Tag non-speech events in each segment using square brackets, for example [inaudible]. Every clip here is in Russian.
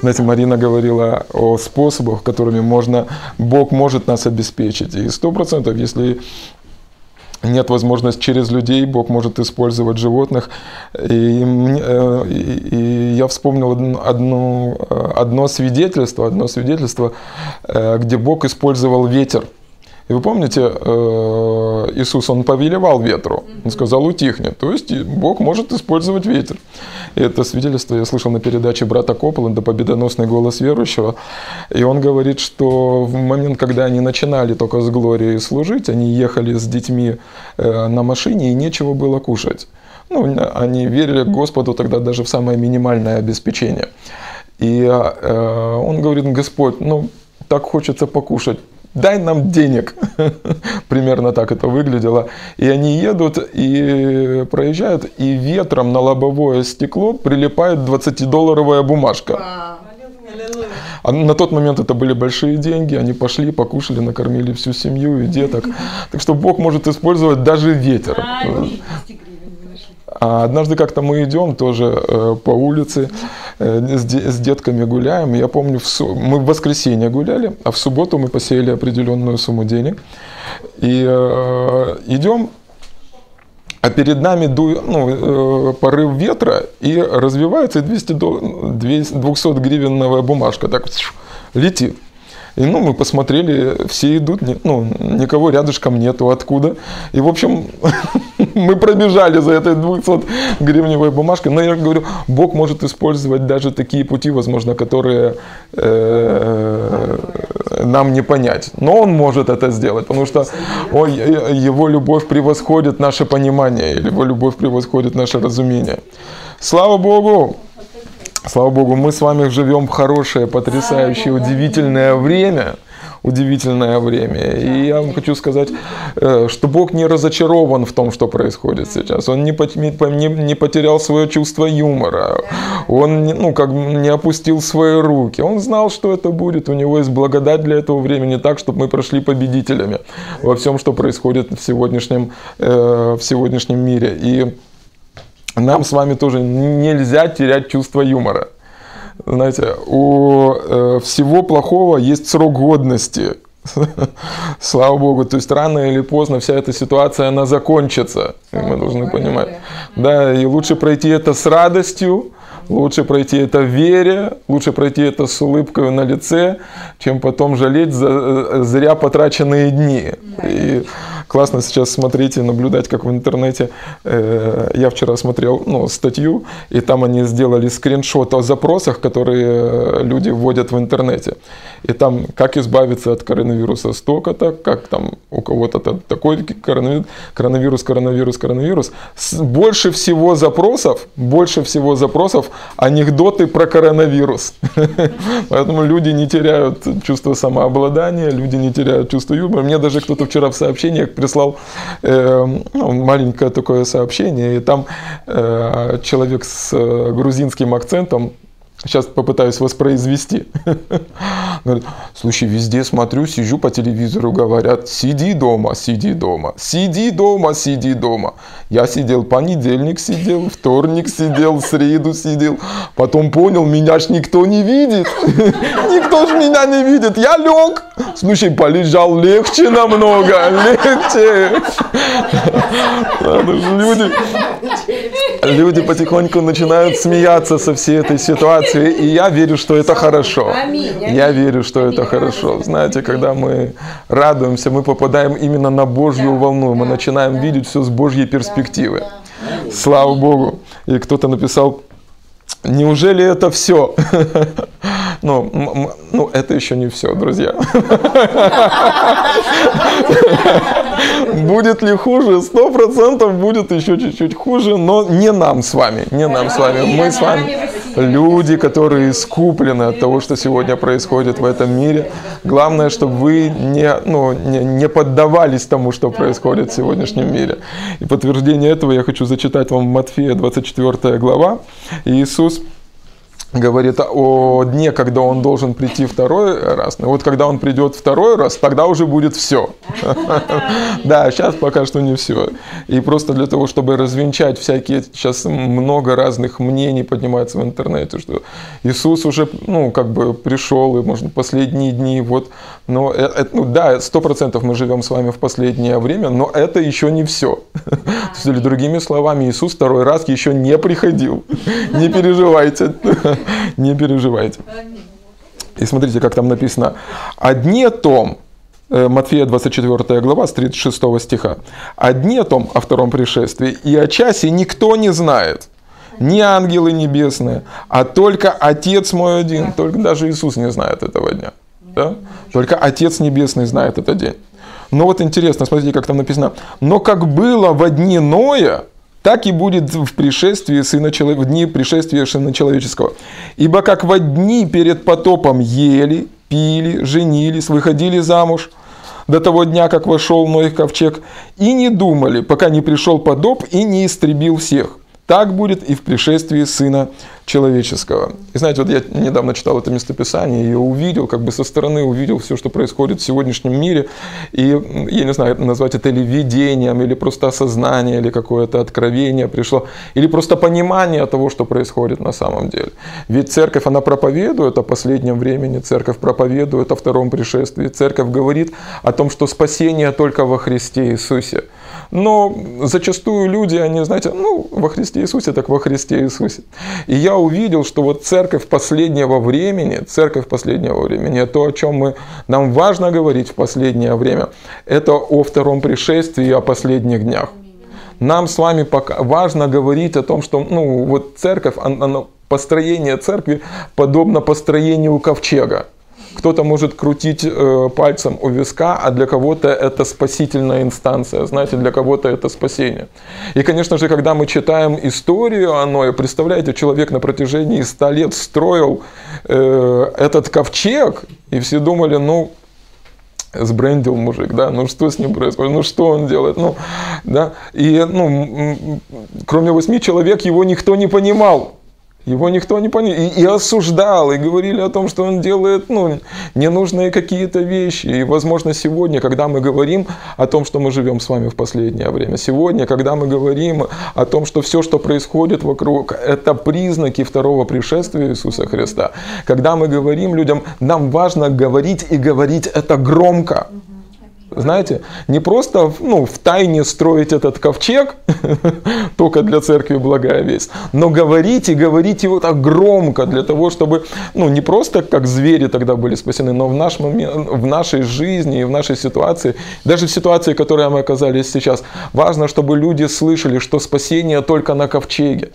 Знаете, Марина говорила о способах, которыми можно, Бог может нас обеспечить. И сто процентов, если нет возможности через людей, Бог может использовать животных. И, э, и, и я вспомнил одно, одно свидетельство, одно свидетельство, э, где Бог использовал ветер. И вы помните, э, Иисус, Он повелевал ветру, Он сказал утихнет. То есть Бог может использовать ветер. И это свидетельство я слышал на передаче брата Копполанда «Победоносный голос верующего». И он говорит, что в момент, когда они начинали только с Глорией служить, они ехали с детьми э, на машине, и нечего было кушать. Ну, они верили Господу тогда даже в самое минимальное обеспечение. И э, он говорит, Господь, ну, так хочется покушать дай нам денег. [laughs] Примерно так это выглядело. И они едут и проезжают, и ветром на лобовое стекло прилипает 20-долларовая бумажка. А на тот момент это были большие деньги, они пошли, покушали, накормили всю семью и деток. Так что Бог может использовать даже ветер. А однажды как-то мы идем тоже э, по улице, э, с, де, с детками гуляем. Я помню, мы в воскресенье гуляли, а в субботу мы посеяли определенную сумму денег. И э, идем, а перед нами ду, ну, э, порыв ветра, и развивается 200, 200 гривенная бумажка, так летит. И ну, мы посмотрели, все идут, ну, никого рядышком нету, откуда. И, в общем, [laughs] мы пробежали за этой 200 гривневой бумажкой. Но я говорю, Бог может использовать даже такие пути, возможно, которые э, нам не понять. Но Он может это сделать, потому что ой, Его любовь превосходит наше понимание, Его любовь превосходит наше разумение. Слава Богу! Слава Богу, мы с вами живем в хорошее, потрясающее, удивительное время. Удивительное время. И я вам хочу сказать, э, что Бог не разочарован в том, что происходит сейчас. Он не, не потерял свое чувство юмора. Он ну, как не опустил свои руки. Он знал, что это будет. У него есть благодать для этого времени так, чтобы мы прошли победителями во всем, что происходит в сегодняшнем, э, в сегодняшнем мире. И нам с вами тоже нельзя терять чувство юмора. Знаете, у э, всего плохого есть срок годности. [laughs] Слава Богу, то есть рано или поздно вся эта ситуация, она закончится. И мы должны понимать. Да, и лучше пройти это с радостью, лучше пройти это в вере, лучше пройти это с улыбкой на лице, чем потом жалеть за э, зря потраченные дни. И классно сейчас смотреть и наблюдать, как в интернете. Э, я вчера смотрел ну, статью, и там они сделали скриншот о запросах, которые э, люди вводят в интернете. И там, как избавиться от коронавируса столько-то, как там у кого-то такой коронавирус, коронавирус, коронавирус, коронавирус. Больше всего запросов, больше всего запросов анекдоты про коронавирус. [laughs] Поэтому люди не теряют чувство самообладания, люди не теряют чувство юмора. Мне даже кто-то вчера в сообщениях прислал э, ну, маленькое такое сообщение, и там э, человек с э, грузинским акцентом Сейчас попытаюсь воспроизвести. [laughs] Слушай, везде смотрю, сижу по телевизору, говорят, сиди дома, сиди дома, сиди дома, сиди дома. Я сидел понедельник, сидел, вторник сидел, среду сидел. Потом понял, меня ж никто не видит. [laughs] Никто ж меня не видит. Я лег. Слушай, полежал легче намного, легче. [laughs] Люди, люди потихоньку начинают смеяться со всей этой ситуации ситуации, и я верю, что это хорошо. Я верю, что это хорошо. Знаете, когда мы радуемся, мы попадаем именно на Божью волну, мы начинаем видеть все с Божьей перспективы. Слава Богу. И кто-то написал, неужели это все? [laughs] Ну, ну, это еще не все, друзья. [laughs] Будет ли хуже? Сто процентов будет еще чуть-чуть хуже, но не нам с вами, не нам с вами. Мы с вами люди, которые искуплены от того, что сегодня происходит в этом мире. Главное, чтобы вы не, ну, не, не поддавались тому, что происходит в сегодняшнем мире. И подтверждение этого я хочу зачитать вам Матфея 24 глава. Иисус говорит о дне, когда он должен прийти второй раз. Но вот когда он придет второй раз, тогда уже будет все. Да, сейчас пока что не все. И просто для того, чтобы развенчать всякие, сейчас много разных мнений поднимается в интернете, что Иисус уже, ну, как бы пришел, и, может, последние дни, вот. Но, это, ну, да, сто процентов мы живем с вами в последнее время, но это еще не все. То есть, другими словами, Иисус второй раз еще не приходил. [laughs] Не переживайте. [laughs] Не переживайте. И смотрите, как там написано. «Одни о том, э, Матфея 24 глава с 36 стиха. «Одни о том, о втором пришествии, и о часе никто не знает, ни ангелы небесные, а только Отец мой один». Только даже Иисус не знает этого дня. Да? Только Отец Небесный знает этот день. Но вот интересно, смотрите, как там написано. «Но как было в дни Ноя, так и будет в пришествии сына в дни пришествия сына человеческого. Ибо как в дни перед потопом ели, пили, женились, выходили замуж, до того дня, как вошел Ной ковчег, и не думали, пока не пришел потоп и не истребил всех. Так будет и в пришествии Сына Человеческого. И знаете, вот я недавно читал это местописание и увидел, как бы со стороны увидел все, что происходит в сегодняшнем мире. И я не знаю, назвать это или видением, или просто осознание, или какое-то откровение пришло, или просто понимание того, что происходит на самом деле. Ведь церковь, она проповедует о последнем времени, церковь проповедует о втором пришествии, церковь говорит о том, что спасение только во Христе Иисусе. Но зачастую люди, они, знаете, ну, во Христе Иисусе, так во Христе Иисусе. И я увидел, что вот церковь последнего времени, церковь последнего времени, то, о чем мы, нам важно говорить в последнее время, это о втором пришествии о последних днях. Нам с вами пока важно говорить о том, что ну, вот церковь, она, построение церкви подобно построению ковчега. Кто-то может крутить э, пальцем у виска, а для кого-то это спасительная инстанция, знаете, для кого-то это спасение. И, конечно же, когда мы читаем историю оно, представляете, человек на протяжении 100 лет строил э, этот ковчег, и все думали, ну, сбрендил мужик, да, ну что с ним происходит, ну что он делает, ну, да, и, ну, кроме восьми человек его никто не понимал, его никто не понял. И, и осуждал, и говорили о том, что он делает ну, ненужные какие-то вещи. И, возможно, сегодня, когда мы говорим о том, что мы живем с вами в последнее время, сегодня, когда мы говорим о том, что все, что происходит вокруг, это признаки второго пришествия Иисуса Христа, когда мы говорим людям, нам важно говорить и говорить это громко. Знаете, не просто ну, в тайне строить этот ковчег, [laughs] только для церкви благая весть, но говорить и говорить его так громко, для того, чтобы, ну, не просто как звери тогда были спасены, но в, наш момент, в нашей жизни и в нашей ситуации, даже в ситуации, в которой мы оказались сейчас, важно, чтобы люди слышали, что спасение только на ковчеге.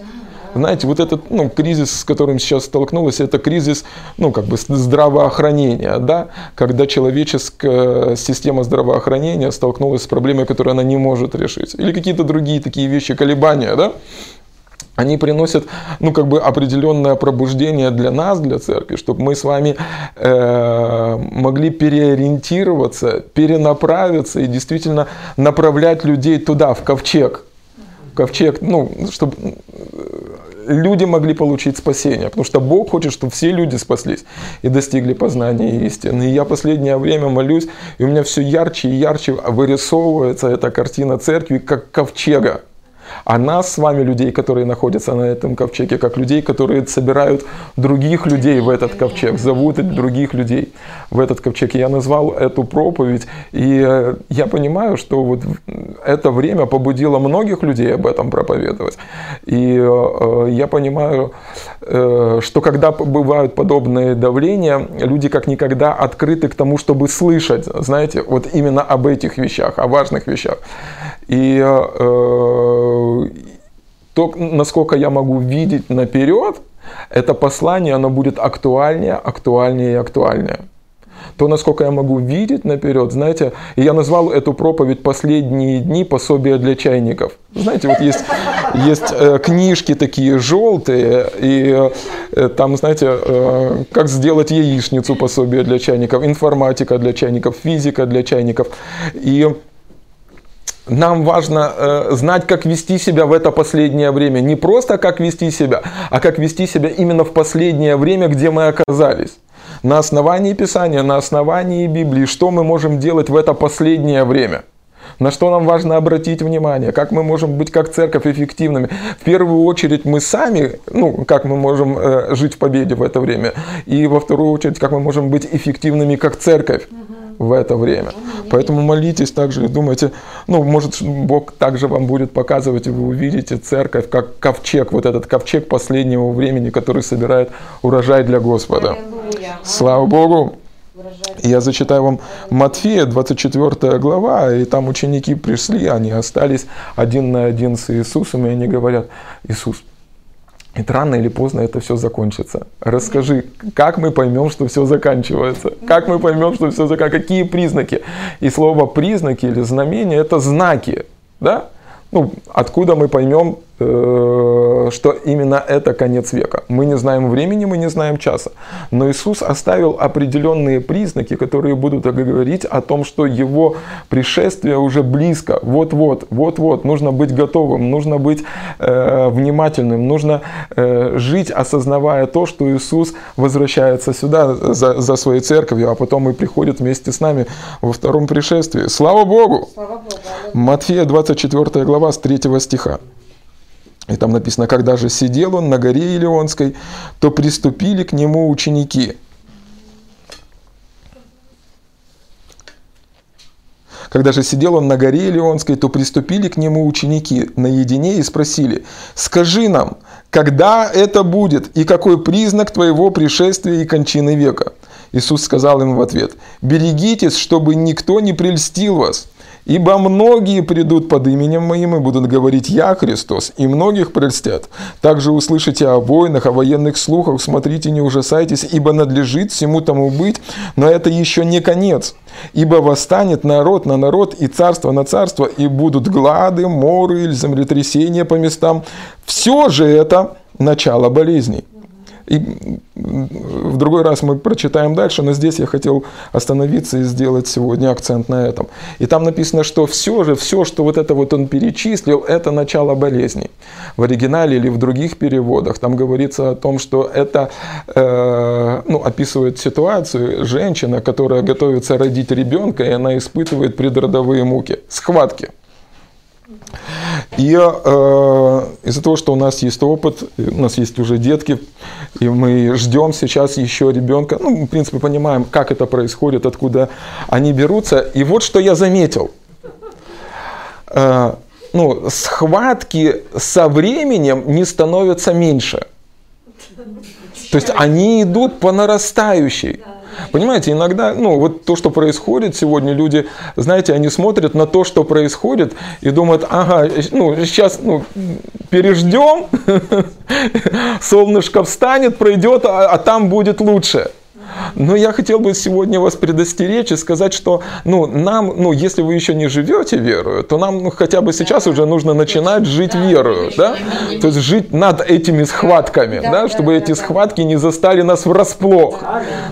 Знаете, вот этот ну, кризис, с которым сейчас столкнулась, это кризис ну, как бы здравоохранения, да? когда человеческая система здравоохранения столкнулась с проблемой, которую она не может решить. Или какие-то другие такие вещи, колебания, да? они приносят, ну, как бы определенное пробуждение для нас, для церкви, чтобы мы с вами э, могли переориентироваться, перенаправиться и действительно направлять людей туда, в ковчег. Ковчег, ну, чтобы люди могли получить спасение, потому что Бог хочет, чтобы все люди спаслись и достигли познания истины. И я последнее время молюсь, и у меня все ярче и ярче вырисовывается эта картина церкви как ковчега, а нас с вами, людей, которые находятся на этом ковчеге, как людей, которые собирают других людей в этот ковчег, зовут других людей в этот ковчег. я назвал эту проповедь, и э, я понимаю, что вот это время побудило многих людей об этом проповедовать. И э, я понимаю, э, что когда бывают подобные давления, люди как никогда открыты к тому, чтобы слышать, знаете, вот именно об этих вещах, о важных вещах. И э, то, насколько я могу видеть наперед, это послание, оно будет актуальнее, актуальнее и актуальнее. То, насколько я могу видеть наперед, знаете, я назвал эту проповедь «Последние дни. Пособия для чайников». Знаете, вот есть, есть э, книжки такие желтые, и э, там, знаете, э, как сделать яичницу пособия для чайников, информатика для чайников, физика для чайников. И нам важно э, знать, как вести себя в это последнее время. Не просто как вести себя, а как вести себя именно в последнее время, где мы оказались. На основании Писания, на основании Библии, что мы можем делать в это последнее время – на что нам важно обратить внимание, как мы можем быть как церковь эффективными. В первую очередь мы сами, ну, как мы можем э, жить в победе в это время, и во вторую очередь, как мы можем быть эффективными как церковь в это время. Поэтому молитесь также и думайте, ну, может, Бог также вам будет показывать, и вы увидите церковь как ковчег, вот этот ковчег последнего времени, который собирает урожай для Господа. Слава Богу! Я зачитаю вам Матфея, 24 глава, и там ученики пришли, они остались один на один с Иисусом, и они говорят, Иисус, это рано или поздно это все закончится. Расскажи, как мы поймем, что все заканчивается? Как мы поймем, что все заканчивается? Какие признаки? И слово признаки или знамения это знаки. Да? Ну, откуда мы поймем, Э, что именно это конец века. Мы не знаем времени, мы не знаем часа. Но Иисус оставил определенные признаки, которые будут говорить о том, что Его пришествие уже близко. Вот-вот, вот-вот. Нужно быть готовым, нужно быть э, внимательным, нужно э, жить, осознавая то, что Иисус возвращается сюда за, за своей церковью, а потом и приходит вместе с нами во втором пришествии. Слава Богу! Слава Богу. Матфея 24 глава с 3 стиха. И там написано, когда же сидел он на горе Илионской, то приступили к нему ученики. Когда же сидел он на горе Илионской, то приступили к нему ученики наедине и спросили, «Скажи нам, когда это будет, и какой признак твоего пришествия и кончины века?» Иисус сказал им в ответ, «Берегитесь, чтобы никто не прельстил вас, Ибо многие придут под именем моим и будут говорить «Я Христос», и многих прельстят. Также услышите о войнах, о военных слухах, смотрите, не ужасайтесь, ибо надлежит всему тому быть, но это еще не конец. Ибо восстанет народ на народ и царство на царство, и будут глады, моры или землетрясения по местам. Все же это начало болезней. И в другой раз мы прочитаем дальше, но здесь я хотел остановиться и сделать сегодня акцент на этом. И там написано, что все же, все, что вот это вот он перечислил, это начало болезни. В оригинале или в других переводах там говорится о том, что это э, ну, описывает ситуацию женщина, которая готовится родить ребенка, и она испытывает предродовые муки, схватки. И э, из-за того, что у нас есть опыт, у нас есть уже детки, и мы ждем сейчас еще ребенка, ну, в принципе, понимаем, как это происходит, откуда они берутся. И вот что я заметил. Э, ну, схватки со временем не становятся меньше. То есть они идут по нарастающей. Понимаете, иногда, ну, вот то, что происходит сегодня, люди, знаете, они смотрят на то, что происходит, и думают, ага, ну, сейчас, ну, переждем, [laughs] солнышко встанет, пройдет, а, а там будет лучше. Но я хотел бы сегодня вас предостеречь и сказать, что ну, нам, ну, если вы еще не живете верою, то нам ну, хотя бы сейчас уже нужно начинать жить верою, да? То есть жить над этими схватками, да, чтобы эти схватки не застали нас врасплох,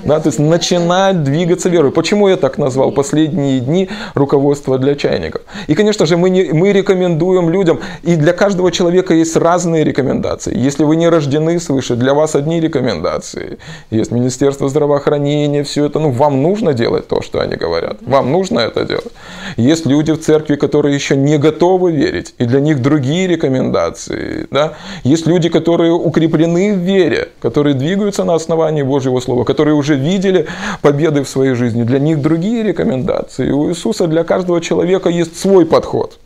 да, то есть начинать двигаться верою. Почему я так назвал последние дни руководства для чайников? И, конечно же, мы, не, мы рекомендуем людям, и для каждого человека есть разные рекомендации. Если вы не рождены свыше, для вас одни рекомендации. Есть Министерство здравоохранения, здравоохранение, все это, ну, вам нужно делать то, что они говорят. Вам нужно это делать. Есть люди в церкви, которые еще не готовы верить, и для них другие рекомендации. Да? Есть люди, которые укреплены в вере, которые двигаются на основании Божьего Слова, которые уже видели победы в своей жизни. Для них другие рекомендации. У Иисуса для каждого человека есть свой подход.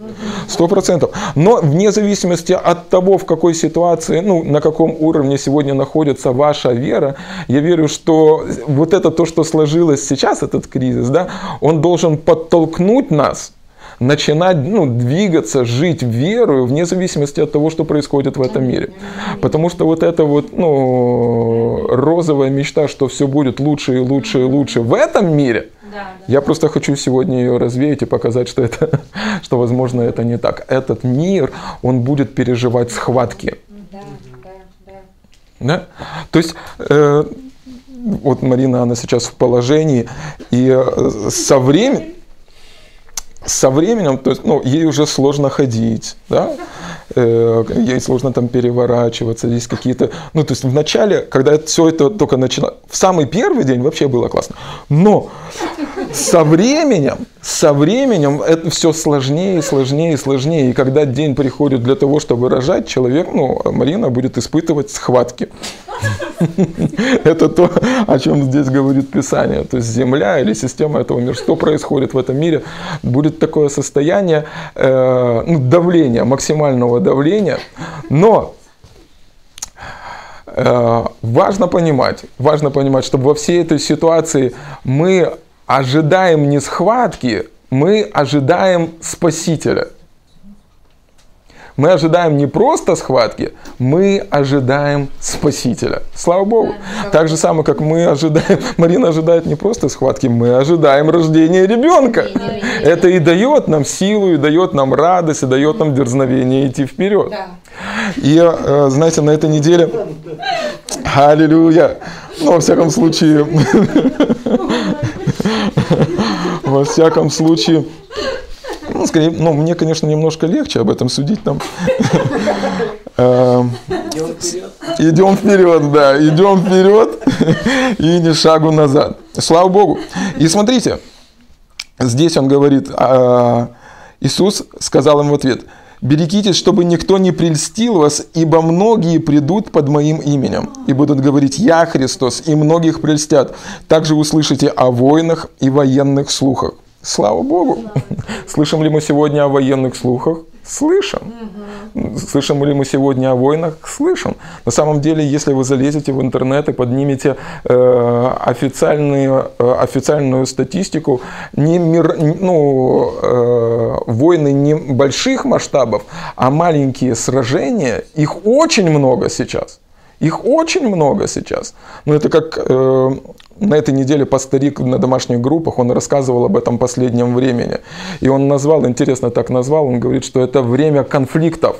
Сто процентов. Но вне зависимости от того, в какой ситуации, ну, на каком уровне сегодня находится ваша вера, я верю, что вот это то, что сложилось сейчас, этот кризис, да, он должен подтолкнуть нас начинать ну, двигаться, жить верою, вне зависимости от того, что происходит в этом мире. Потому что вот эта вот ну, розовая мечта, что все будет лучше и лучше и лучше в этом мире, я просто хочу сегодня ее развеять и показать, что это, [laughs] что возможно это не так. Этот мир, он будет переживать схватки. Да, да, да. Да? То есть э, вот Марина, она сейчас в положении, и э, со временем, со временем, то есть, ну, ей уже сложно ходить, да, э, ей сложно там переворачиваться, есть какие-то, ну, то есть в начале, когда все это только начинало, в самый первый день вообще было классно, но со временем, со временем это все сложнее, сложнее, сложнее, и когда день приходит для того, чтобы рожать, человек, ну, Марина будет испытывать схватки. Это то, о чем здесь говорит Писание. То есть Земля или система этого мира, что происходит в этом мире, будет такое состояние э, ну, давления, максимального давления. Но э, важно понимать, важно понимать, чтобы во всей этой ситуации мы ожидаем не схватки, мы ожидаем Спасителя. Мы ожидаем не просто схватки, мы ожидаем Спасителя. Слава Богу. Так же самое, как мы ожидаем, [laughs] Марина ожидает не просто схватки, мы ожидаем рождения ребенка. Это и дает нам силу, и дает нам радость, и дает нам дерзновение идти вперед. И, э, знаете, на этой неделе, [laughs] аллилуйя, ну, во всяком случае, [laughs] во всяком случае, ну, скорее, ну, мне, конечно, немножко легче об этом судить там. Эм, идем вперед, да, идем вперед и не шагу назад. Слава Богу. И смотрите, здесь он говорит, а, Иисус сказал им в ответ, «Берегитесь, чтобы никто не прельстил вас, ибо многие придут под моим именем и будут говорить, я Христос, и многих прельстят. Также услышите о войнах и военных слухах. Слава [laughs] Богу. Слышим ли мы сегодня о военных слухах? Слышим. Слышим ли мы сегодня о войнах? Слышим. На самом деле, если вы залезете в интернет и поднимете э, официальную, э, официальную статистику, не мир, ну, э, войны не больших масштабов, а маленькие сражения, их очень много сейчас. Их очень много сейчас. Но это как э, на этой неделе пасторик на домашних группах, он рассказывал об этом последнем времени. И он назвал, интересно так назвал, он говорит, что это время конфликтов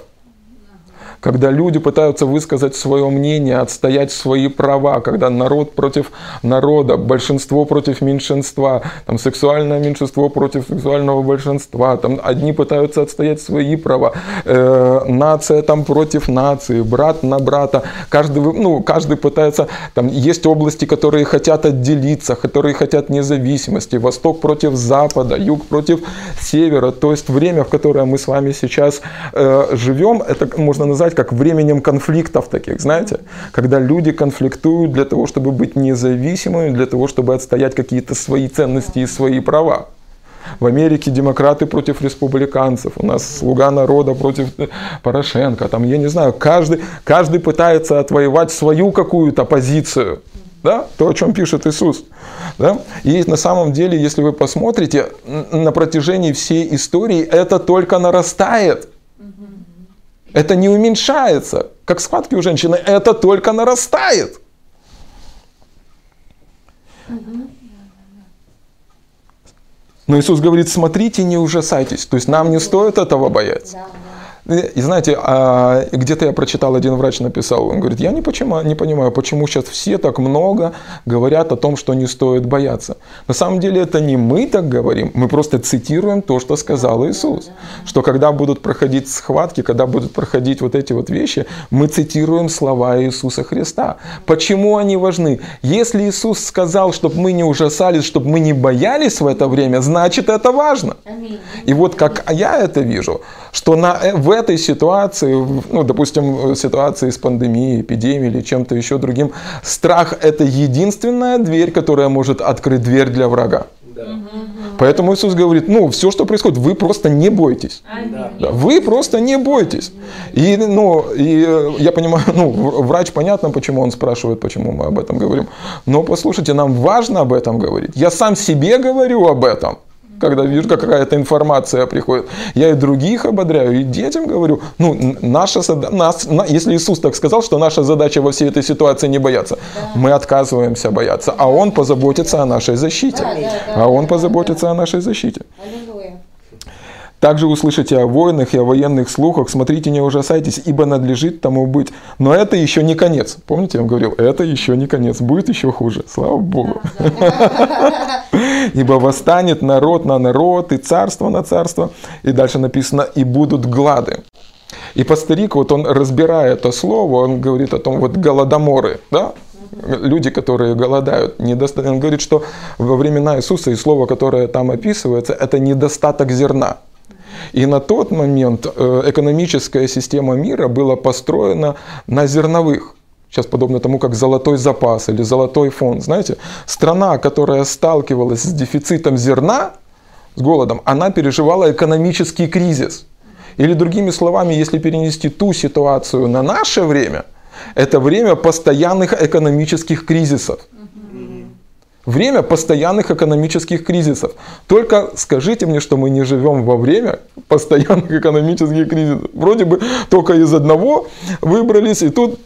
когда люди пытаются высказать свое мнение, отстоять свои права, когда народ против народа, большинство против меньшинства, там сексуальное меньшинство против сексуального большинства, там одни пытаются отстоять свои права, э, нация там против нации, брат на брата, каждый, ну, каждый пытается, там есть области, которые хотят отделиться, которые хотят независимости, восток против запада, юг против севера, то есть время, в которое мы с вами сейчас э, живем, это можно назвать как временем конфликтов таких, знаете, когда люди конфликтуют для того, чтобы быть независимыми, для того, чтобы отстоять какие-то свои ценности и свои права. В Америке демократы против республиканцев, у нас слуга народа против Порошенко, там, я не знаю, каждый, каждый пытается отвоевать свою какую-то позицию. Да? То, о чем пишет Иисус. Да? И на самом деле, если вы посмотрите, на протяжении всей истории это только нарастает. Это не уменьшается, как схватки у женщины, это только нарастает. Но Иисус говорит, смотрите, не ужасайтесь. То есть нам не стоит этого бояться. И знаете, а, где-то я прочитал, один врач написал, он говорит, я не, почему, не понимаю, почему сейчас все так много говорят о том, что не стоит бояться. На самом деле это не мы так говорим, мы просто цитируем то, что сказал Иисус. Что когда будут проходить схватки, когда будут проходить вот эти вот вещи, мы цитируем слова Иисуса Христа. Почему они важны? Если Иисус сказал, чтобы мы не ужасались, чтобы мы не боялись в это время, значит это важно. И вот как я это вижу, что на, э, в этой ситуации, ну, допустим, ситуации с пандемией, эпидемией или чем-то еще другим, страх – это единственная дверь, которая может открыть дверь для врага. Да. Поэтому Иисус говорит, ну, все, что происходит, вы просто не бойтесь. Да. Вы просто не бойтесь. И, ну, и э, я понимаю, ну, врач, понятно, почему он спрашивает, почему мы об этом говорим. Но послушайте, нам важно об этом говорить. Я сам себе говорю об этом когда вижу, какая-то информация приходит. Я и других ободряю, и детям говорю, ну, наша нас, если Иисус так сказал, что наша задача во всей этой ситуации не бояться, да. мы отказываемся бояться, а Он позаботится о нашей защите. Да, да, да, а Он позаботится да. о нашей защите. Также услышите о войнах и о военных слухах, смотрите, не ужасайтесь, ибо надлежит тому быть. Но это еще не конец. Помните, я вам говорил, это еще не конец, будет еще хуже. Слава Богу. Ибо восстанет народ на народ и царство на царство. И дальше написано, и будут глады. И пасторик, вот он разбирая это слово, он говорит о том, вот голодоморы, да, люди, которые голодают, недоста... он говорит, что во времена Иисуса и слово, которое там описывается, это недостаток зерна. И на тот момент э, экономическая система мира была построена на зерновых. Сейчас подобно тому, как золотой запас или золотой фонд. Знаете, страна, которая сталкивалась с дефицитом зерна, с голодом, она переживала экономический кризис. Или другими словами, если перенести ту ситуацию на наше время, это время постоянных экономических кризисов. Время постоянных экономических кризисов. Только скажите мне, что мы не живем во время постоянных экономических кризисов. Вроде бы только из одного выбрались, и тут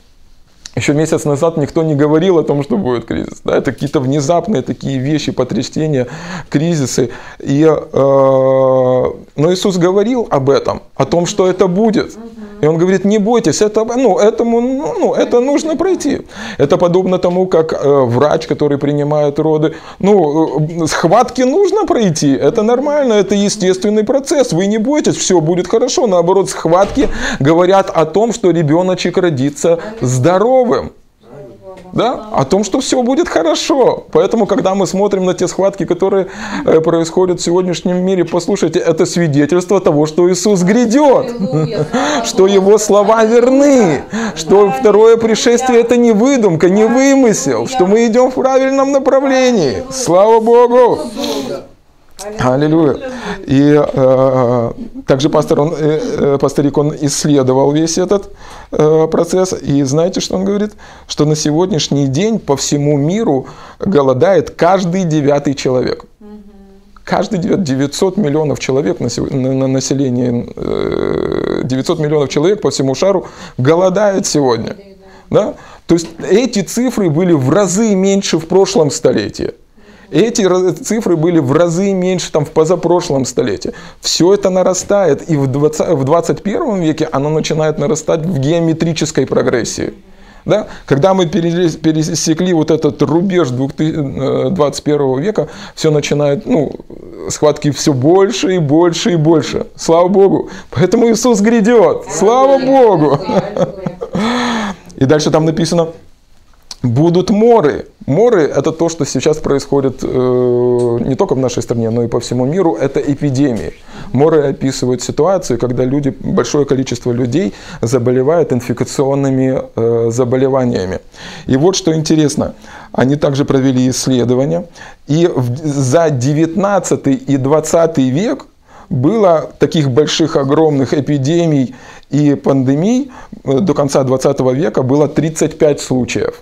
еще месяц назад никто не говорил о том, что будет кризис. Да, это какие-то внезапные такие вещи, потрясения, кризисы. И, э, но Иисус говорил об этом, о том, что это будет. И он говорит, не бойтесь, это, ну, этому, ну, ну, это нужно пройти. Это подобно тому, как э, врач, который принимает роды, ну, э, схватки нужно пройти, это нормально, это естественный процесс, вы не бойтесь, все будет хорошо. Наоборот, схватки говорят о том, что ребеночек родится здоровым да, о том, что все будет хорошо. Поэтому, когда мы смотрим на те схватки, которые э, происходят в сегодняшнем мире, послушайте, это свидетельство того, что Иисус грядет, [laughs] что Его слова верны, что второе пришествие это не выдумка, не вымысел, что мы идем в правильном направлении. Слава Богу! Аллилуйя. И э, также пастор, он, э, э, пасторик, он исследовал весь этот э, процесс. И знаете, что он говорит? Что на сегодняшний день по всему миру голодает каждый девятый человек. Каждый 900 миллионов человек на, на, на население, 900 миллионов человек по всему шару голодает сегодня. Да? То есть эти цифры были в разы меньше в прошлом столетии. Эти цифры были в разы меньше там, в позапрошлом столетии. Все это нарастает, и в, 20, в 21 веке оно начинает нарастать в геометрической прогрессии. Да? Когда мы пересекли вот этот рубеж 21 э, века, все начинает, ну, схватки все больше и больше и больше. Слава Богу. Поэтому Иисус грядет. Слава Богу. [laughs] И дальше там написано, будут моры. Моры – это то, что сейчас происходит э, не только в нашей стране, но и по всему миру. Это эпидемии. Моры описывают ситуацию, когда люди, большое количество людей заболевают инфекционными э, заболеваниями. И вот что интересно. Они также провели исследования. И в, за 19 и 20 век было таких больших, огромных эпидемий и пандемий до конца 20 века было 35 случаев.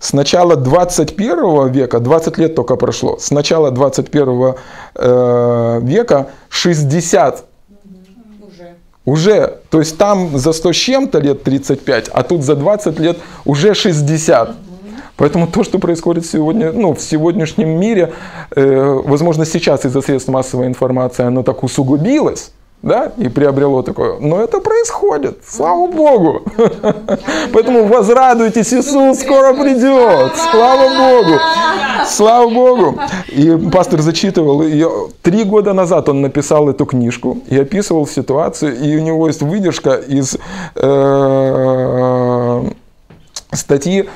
С начала 21 века, 20 лет только прошло, с начала 21 э, века 60 уже. То есть там за 100 с чем-то лет 35, а тут за 20 лет уже 60. Поэтому то, что происходит сегодня, ну, в сегодняшнем мире, э, возможно, сейчас из-за средств массовой информации оно так усугубилось, да, и приобрело такое. Но это происходит, слава Богу. [laughs] Поэтому возрадуйтесь, Иисус скоро придет, слава Богу, слава Богу. И пастор зачитывал ее, три года назад он написал эту книжку и описывал ситуацию, и у него есть выдержка из э, статьи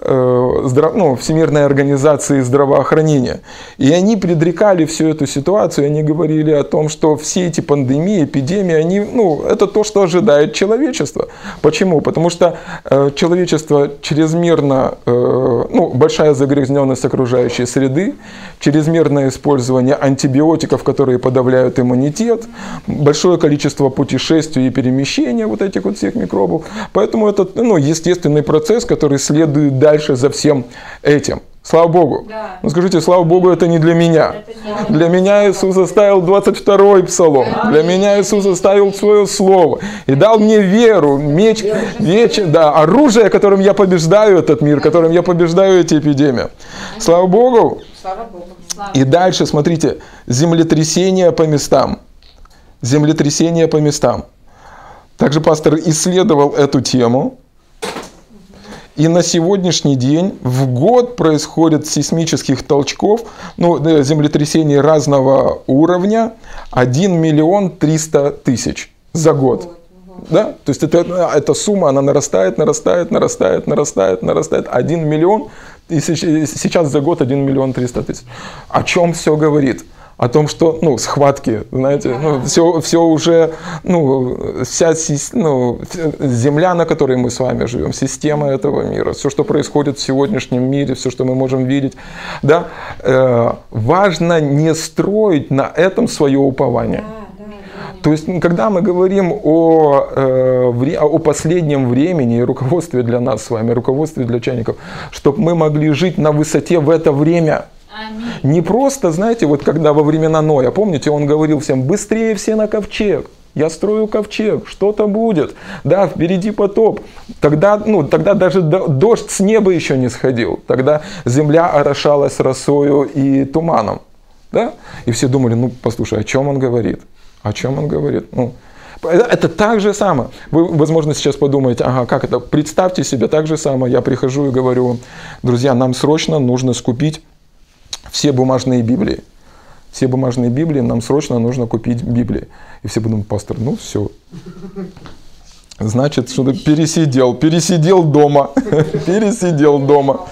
ну, Всемирной организации здравоохранения. И они предрекали всю эту ситуацию, они говорили о том, что все эти пандемии, эпидемии, они, ну, это то, что ожидает человечество. Почему? Потому что э, человечество чрезмерно, э, ну, большая загрязненность окружающей среды, чрезмерное использование антибиотиков, которые подавляют иммунитет, большое количество путешествий и перемещения вот этих вот всех микробов. Поэтому это, ну, естественный процесс, который следует дальше за всем этим. Слава Богу. Да. Ну скажите, слава Богу, это не для меня. Не для меня Иисус оставил 22-й псалом. Да. Для меня Иисус оставил свое слово. И дал мне веру, меч, меч, да, оружие, которым я побеждаю этот мир, которым я побеждаю эти эпидемии. Слава Богу. Слава Богу. И дальше, смотрите, землетрясения по местам. землетрясения по местам. Также пастор исследовал эту тему. И на сегодняшний день в год происходит сейсмических толчков, ну, э, землетрясений разного уровня 1 миллион 300 тысяч за год. Да? То есть это, эта сумма, она нарастает, нарастает, нарастает, нарастает, нарастает. 1 миллион, и сейчас за год 1 миллион 300 тысяч. О чем все говорит? О том, что, ну, схватки, знаете, ну, все, все уже, ну, вся ну, земля, на которой мы с вами живем, система этого мира, все, что происходит в сегодняшнем мире, все, что мы можем видеть, да, э, важно не строить на этом свое упование. То есть, когда мы говорим о, э, о последнем времени и руководстве для нас с вами, руководстве для чайников, чтобы мы могли жить на высоте в это время – не просто, знаете, вот когда во времена Ноя, помните, он говорил всем, быстрее все на ковчег. Я строю ковчег, что-то будет. Да, впереди потоп. Тогда, ну, тогда даже дождь с неба еще не сходил. Тогда земля орошалась росою и туманом. Да? И все думали, ну, послушай, о чем он говорит? О чем он говорит? Ну, это так же самое. Вы, возможно, сейчас подумаете, ага, как это? Представьте себе, так же самое. Я прихожу и говорю, друзья, нам срочно нужно скупить все бумажные Библии. Все бумажные Библии, нам срочно нужно купить Библии. И все будут, пастор, ну все. Значит, что-то пересидел, пересидел дома, [laughs] пересидел дома.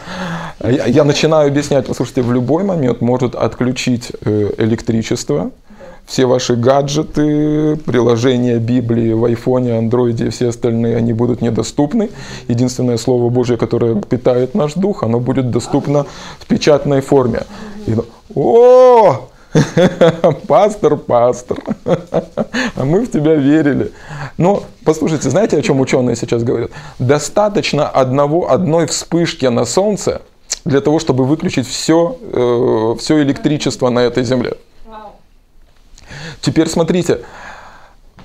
Я, я начинаю объяснять, послушайте, в любой момент может отключить э, электричество, все ваши гаджеты, приложения Библии в айфоне, андроиде и все остальные, они будут недоступны. Единственное Слово Божье, которое питает наш дух, оно будет доступно в печатной форме. И, О! [laughs] Пастор, пастор, [laughs] а мы в тебя верили. Но послушайте, знаете, о чем ученые сейчас говорят? Достаточно одного, одной вспышки на Солнце для того, чтобы выключить все, э, все электричество на этой Земле. Теперь смотрите,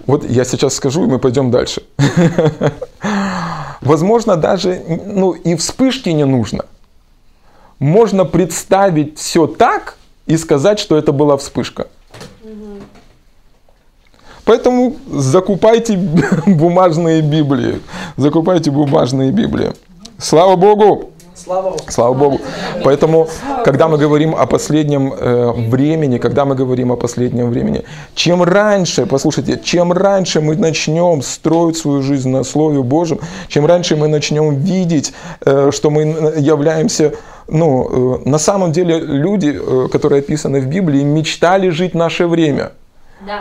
вот я сейчас скажу, и мы пойдем дальше. [laughs] Возможно, даже ну, и вспышки не нужно. Можно представить все так и сказать, что это была вспышка. Поэтому закупайте [laughs] бумажные Библии. Закупайте бумажные Библии. Слава Богу! Слава Богу. Слава Богу. Поэтому, когда мы говорим о последнем э, времени, когда мы говорим о последнем времени, чем раньше, послушайте, чем раньше мы начнем строить свою жизнь на Слове Божьем, чем раньше мы начнем видеть, э, что мы являемся ну, э, на самом деле люди, э, которые описаны в Библии, мечтали жить наше время –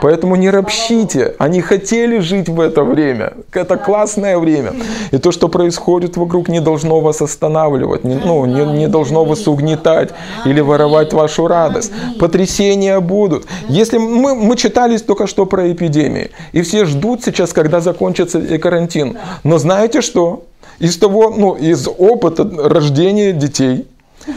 Поэтому не ропщите. Они хотели жить в это время. Это классное время. И то, что происходит вокруг, не должно вас останавливать, не, ну, не, не должно вас угнетать или воровать вашу радость. Потрясения будут. Если мы, мы читали только что про эпидемии, и все ждут сейчас, когда закончится карантин. Но знаете что? Из того, ну, из опыта рождения детей,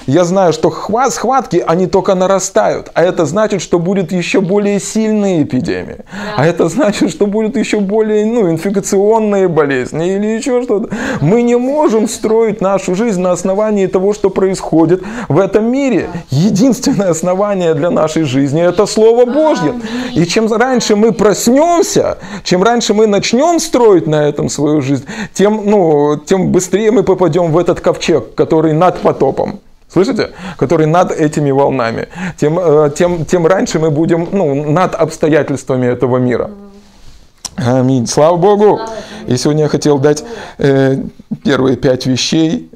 я знаю, что схватки, они только нарастают. А это значит, что будет еще более сильные эпидемии. Да. А это значит, что будут еще более ну, инфекционные болезни или еще что-то. Мы не можем строить нашу жизнь на основании того, что происходит в этом мире. Единственное основание для нашей жизни – это Слово Божье. И чем раньше мы проснемся, чем раньше мы начнем строить на этом свою жизнь, тем, ну, тем быстрее мы попадем в этот ковчег, который над потопом. Слышите? Который над этими волнами. Тем, э, тем, тем раньше мы будем ну, над обстоятельствами этого мира. Аминь. Слава Богу. И сегодня я хотел дать э, первые пять вещей,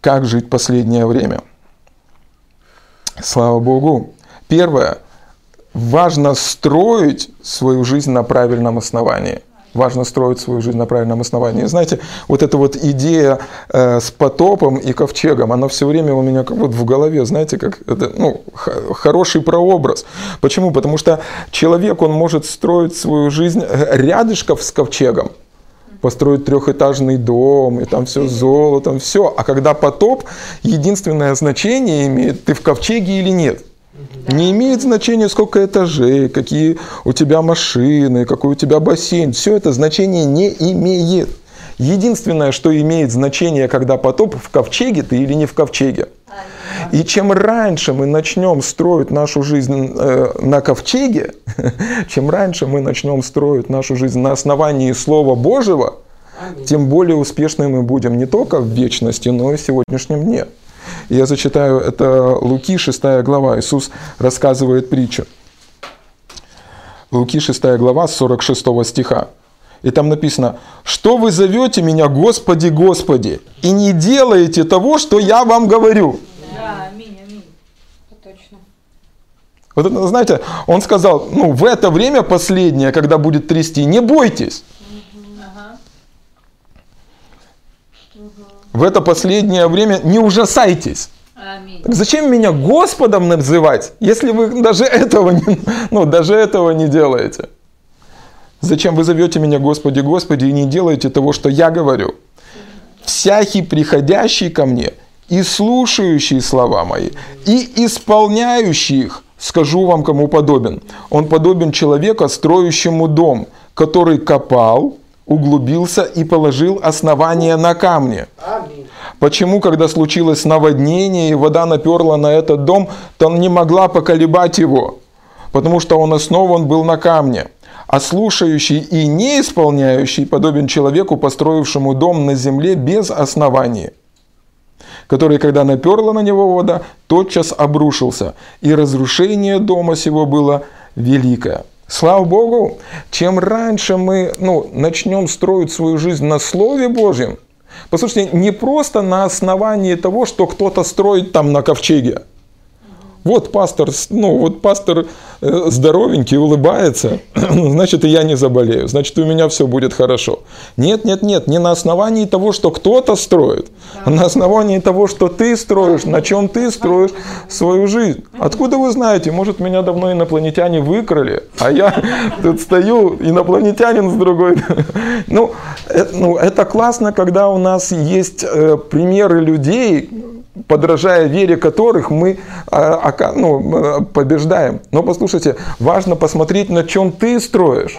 как жить последнее время. Слава Богу. Первое. Важно строить свою жизнь на правильном основании – важно строить свою жизнь на правильном основании. Знаете, вот эта вот идея э, с потопом и ковчегом, она все время у меня как вот в голове, знаете, как это, ну, хороший прообраз. Почему? Потому что человек, он может строить свою жизнь рядышком с ковчегом, построить трехэтажный дом, и там все золотом, все. А когда потоп, единственное значение имеет, ты в ковчеге или нет – не имеет значения, сколько этажей, какие у тебя машины, какой у тебя бассейн. Все это значение не имеет. Единственное, что имеет значение, когда потоп в ковчеге ты или не в ковчеге. И чем раньше мы начнем строить нашу жизнь э, на ковчеге, [laughs] чем раньше мы начнем строить нашу жизнь на основании Слова Божьего, тем более успешны мы будем не только в вечности, но и в сегодняшнем дне. Я зачитаю, это Луки, 6 глава. Иисус рассказывает притчу. Луки, 6 глава, 46 стиха. И там написано, что вы зовете меня, Господи, Господи, и не делаете того, что я вам говорю. Да, аминь, аминь. Точно. Вот это, знаете, он сказал, ну, в это время последнее, когда будет трясти, не бойтесь. В это последнее время не ужасайтесь. Так зачем меня Господом называть, если вы даже этого не, ну, даже этого не делаете? Зачем вы зовете меня Господи, Господи, и не делаете того, что я говорю? Всякий приходящий ко мне и слушающий слова мои, и исполняющий их, скажу вам, кому подобен. Он подобен человеку, строящему дом, который копал, углубился и положил основание на камне. Почему, когда случилось наводнение и вода наперла на этот дом, то не могла поколебать его? Потому что он основан был на камне. А слушающий и не исполняющий подобен человеку, построившему дом на земле без основания, который, когда наперла на него вода, тотчас обрушился, и разрушение дома сего было великое. Слава Богу, чем раньше мы ну, начнем строить свою жизнь на Слове Божьем, послушайте, не просто на основании того, что кто-то строит там на ковчеге – вот пастор, ну вот пастор э, здоровенький, улыбается, [clears throat] значит и я не заболею, значит у меня все будет хорошо. Нет, нет, нет, не на основании того, что кто-то строит, а на основании того, что ты строишь, на чем ты строишь свою жизнь. Откуда вы знаете, может меня давно инопланетяне выкрали, а я [laughs] тут стою, инопланетянин с другой. [laughs] Ну, это, ну, это классно, когда у нас есть э, примеры людей, подражая вере которых мы а, а, ну, побеждаем. Но послушайте, важно посмотреть, на чем ты строишь.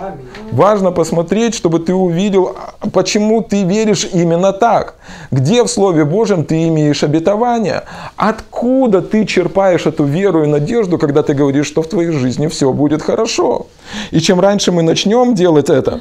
Важно посмотреть, чтобы ты увидел, почему ты веришь именно так. Где в Слове Божьем ты имеешь обетование? Откуда ты черпаешь эту веру и надежду, когда ты говоришь, что в твоей жизни все будет хорошо? И чем раньше мы начнем делать это,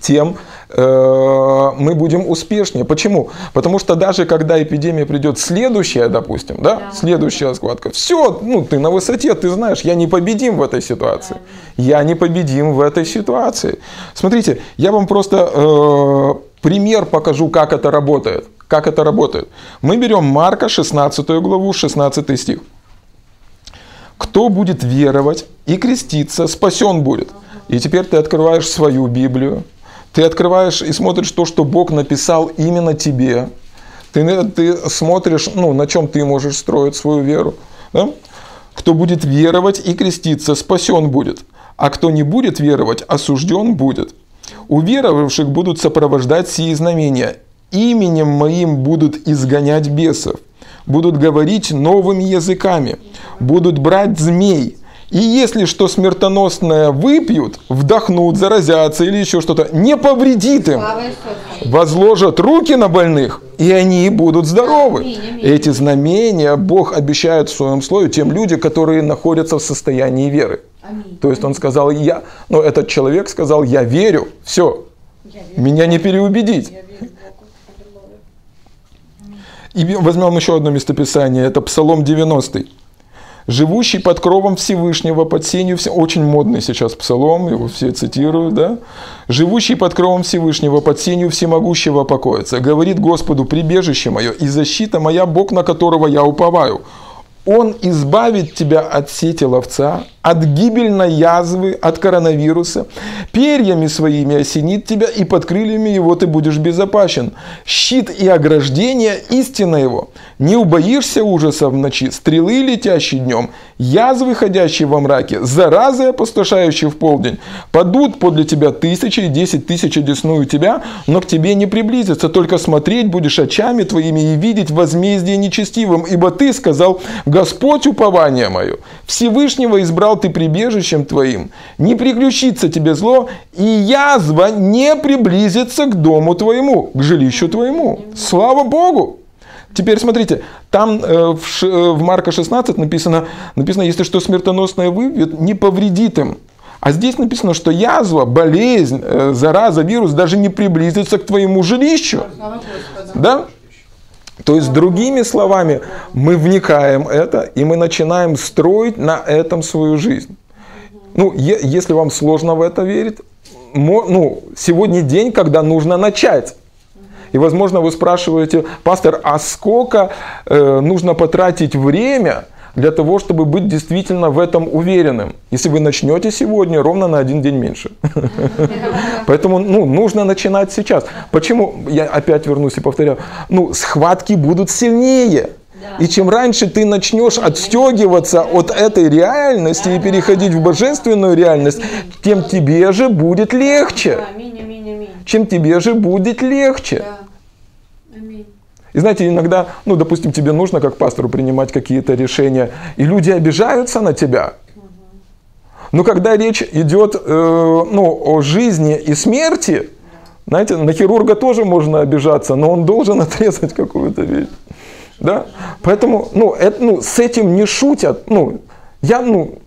тем мы будем успешнее. Почему? Потому что даже когда эпидемия придет следующая, допустим, да, да. следующая схватка, все, ну ты на высоте, ты знаешь, я не победим в этой ситуации. Я не победим в этой ситуации. Смотрите, я вам просто э, пример покажу, как это работает. Как это работает. Мы берем Марка 16 главу, 16 стих. Кто будет веровать и креститься, спасен будет. И теперь ты открываешь свою Библию, ты открываешь и смотришь то, что Бог написал именно тебе. Ты, ты смотришь, ну, на чем ты можешь строить свою веру. Да? Кто будет веровать и креститься, спасен будет. А кто не будет веровать, осужден будет. У веровавших будут сопровождать сии знамения. Именем моим будут изгонять бесов. Будут говорить новыми языками. Будут брать змей и если что смертоносное выпьют, вдохнут, заразятся или еще что-то, не повредит им. Возложат руки на больных, и они будут здоровы. Эти знамения Бог обещает в своем слове тем людям, которые находятся в состоянии веры. То есть он сказал, я, ну этот человек сказал, я верю, все, меня не переубедить. И возьмем еще одно местописание, это Псалом 90 живущий под кровом Всевышнего, под сенью, очень модный сейчас псалом, его все цитируют, да? Живущий под кровом Всевышнего, под сенью всемогущего покоится, говорит Господу, прибежище мое и защита моя, Бог, на которого я уповаю. Он избавит тебя от сети ловца, от гибельной язвы, от коронавируса. Перьями своими осенит тебя, и под крыльями его ты будешь безопасен. Щит и ограждение – истина его. Не убоишься ужаса в ночи, стрелы, летящие днем, язвы, ходящие во мраке, заразы, опустошающие в полдень. Падут подле тебя тысячи и десять тысяч одесную тебя, но к тебе не приблизятся. Только смотреть будешь очами твоими и видеть возмездие нечестивым. Ибо ты сказал, Господь упование мое, Всевышнего избрал стал ты прибежищем твоим, не приключится тебе зло, и язва не приблизится к дому твоему, к жилищу твоему. Слава Богу! Теперь смотрите, там э, в, Ш, э, в Марка 16 написано, написано, если что смертоносное выпьет, не повредит им. А здесь написано, что язва, болезнь, э, зараза, вирус даже не приблизится к твоему жилищу. Да? То есть, другими словами, мы вникаем это, и мы начинаем строить на этом свою жизнь. Ну, если вам сложно в это верить, ну, сегодня день, когда нужно начать. И, возможно, вы спрашиваете, пастор, а сколько э, нужно потратить время для того, чтобы быть действительно в этом уверенным? Если вы начнете сегодня, ровно на один день меньше. [laughs] Поэтому ну, нужно начинать сейчас. Почему? Я опять вернусь и повторяю. Ну, схватки будут сильнее. И чем раньше ты начнешь отстегиваться от этой реальности и переходить в божественную реальность, тем тебе же будет легче. Чем тебе же будет легче. И знаете, иногда, ну, допустим, тебе нужно как пастору принимать какие-то решения, и люди обижаются на тебя. Но когда речь идет э, ну, о жизни и смерти, знаете, на хирурга тоже можно обижаться, но он должен [laughs] отрезать какую-то вещь. Да? Поэтому ну, это, ну, с этим не шутят. Ну, я, ну,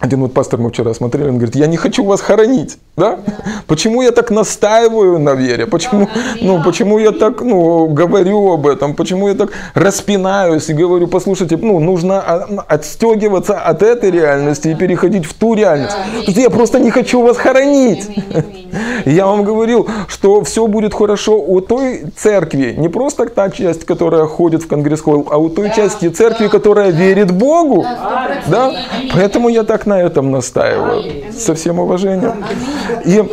один вот пастор мы вчера смотрели, он говорит, я не хочу вас хоронить. Да? Почему я так настаиваю на вере? Почему, ну, почему я так ну, говорю об этом? Почему я так распинаюсь и говорю, послушайте, ну, нужно отстегиваться от этой реальности и переходить в ту реальность. я просто не хочу вас хоронить. [laughs] Я вам говорил, что все будет хорошо у той церкви, не просто та часть, которая ходит в конгресс-холл, а у той части церкви, которая верит Богу. Да? Поэтому я так на этом настаиваю. Со всем уважением. И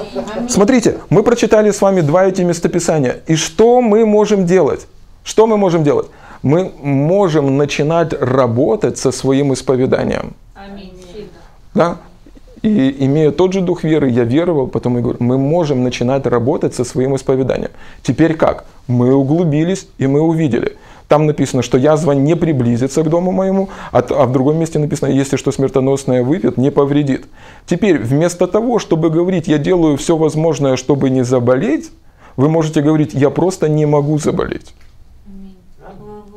смотрите, мы прочитали с вами два эти местописания. И что мы можем делать? Что мы можем делать? Мы можем начинать работать со своим исповеданием. Да? И имея тот же дух веры, я веровал, потом я говорю, мы можем начинать работать со своим исповеданием. Теперь как? Мы углубились и мы увидели. Там написано, что язва не приблизится к дому моему, а, а в другом месте написано, если что смертоносное выпьет, не повредит. Теперь, вместо того, чтобы говорить, я делаю все возможное, чтобы не заболеть, вы можете говорить, я просто не могу заболеть.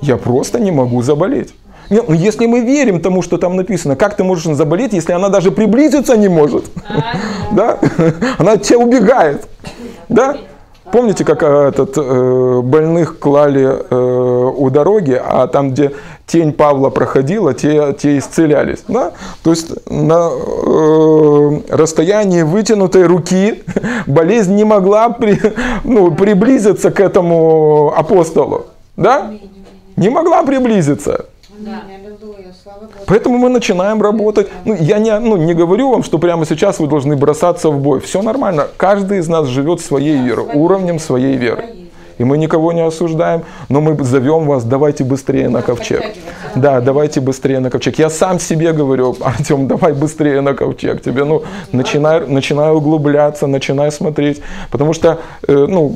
Я просто не могу заболеть. Ну если мы верим тому, что там написано, как ты можешь заболеть, если она даже приблизиться не может? Да? [laughs] Она от тебя убегает. Да? Помните, как э, этот, э, больных клали э, у дороги, а там, где тень Павла проходила, те, те исцелялись. Да? То есть на э, расстоянии вытянутой руки [laughs] болезнь не могла при, ну, приблизиться к этому апостолу. Да? Не могла приблизиться. Да. Поэтому мы начинаем работать. Ну, я не, ну, не говорю вам, что прямо сейчас вы должны бросаться в бой. Все нормально. Каждый из нас живет своей верой, уровнем своей веры и мы никого не осуждаем, но мы зовем вас, давайте быстрее на ковчег. Да, давайте быстрее на ковчег. Я сам себе говорю, Артем, давай быстрее на ковчег. Тебе, ну, начинай, начинай углубляться, начинай смотреть, потому что, э, ну,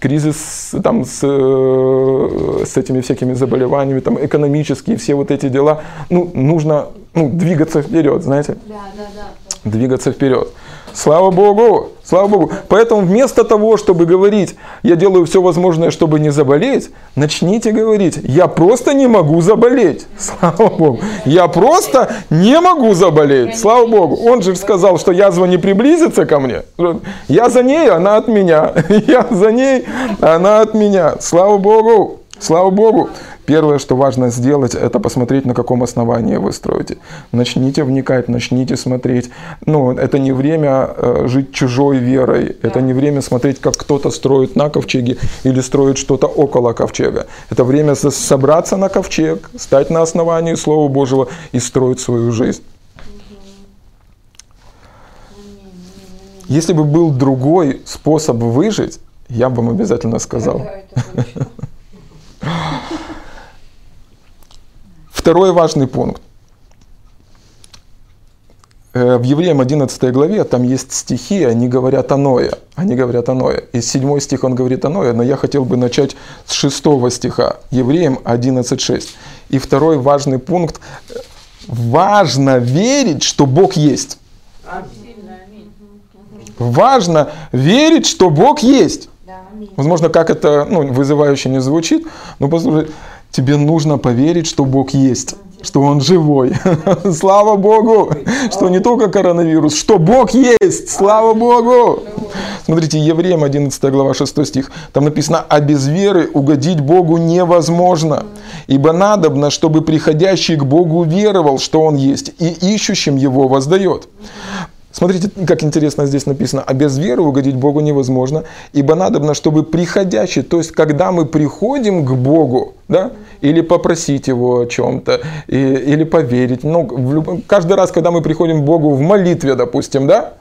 кризис там с, э, с этими всякими заболеваниями, там, экономические, все вот эти дела, ну, нужно, ну, двигаться вперед, знаете? Да, да, да. Двигаться вперед. Слава Богу! Слава Богу! Поэтому вместо того, чтобы говорить, я делаю все возможное, чтобы не заболеть, начните говорить, я просто не могу заболеть. Слава Богу! Я просто не могу заболеть. Слава Богу! Он же сказал, что язва не приблизится ко мне. Я за ней, она от меня. [laughs] Я за ней, она от меня. Слава Богу! Слава Богу! Первое, что важно сделать, это посмотреть, на каком основании вы строите. Начните вникать, начните смотреть. Ну, это не время э, жить чужой верой, это не время смотреть, как кто-то строит на ковчеге или строит что-то около ковчега. Это время собраться на ковчег, стать на основании Слова Божьего и строить свою жизнь. Если бы был другой способ выжить, я бы вам обязательно сказал. [laughs] Второй важный пункт. Э, в Евреям 11 главе там есть стихи, они говорят о Ное. Они говорят о Ное. И седьмой стих он говорит о Ное, но я хотел бы начать с шестого стиха. Евреям 11.6. И второй важный пункт. Важно верить, что Бог есть. Важно верить, что Бог есть. Возможно, как это ну, вызывающе не звучит, но послушай, тебе нужно поверить, что Бог есть что он живой. [laughs] Слава Богу, что не только коронавирус, что Бог есть. Слава Богу. Смотрите, Евреям 11 глава 6 стих. Там написано, а без веры угодить Богу невозможно. Ибо надобно, чтобы приходящий к Богу веровал, что Он есть, и ищущим Его воздает. Смотрите, как интересно здесь написано. А без веры угодить Богу невозможно, ибо надобно, чтобы приходящий, то есть когда мы приходим к Богу, да, или попросить Его о чем-то, или поверить. Ну, люб... Каждый раз, когда мы приходим к Богу в молитве, допустим, да,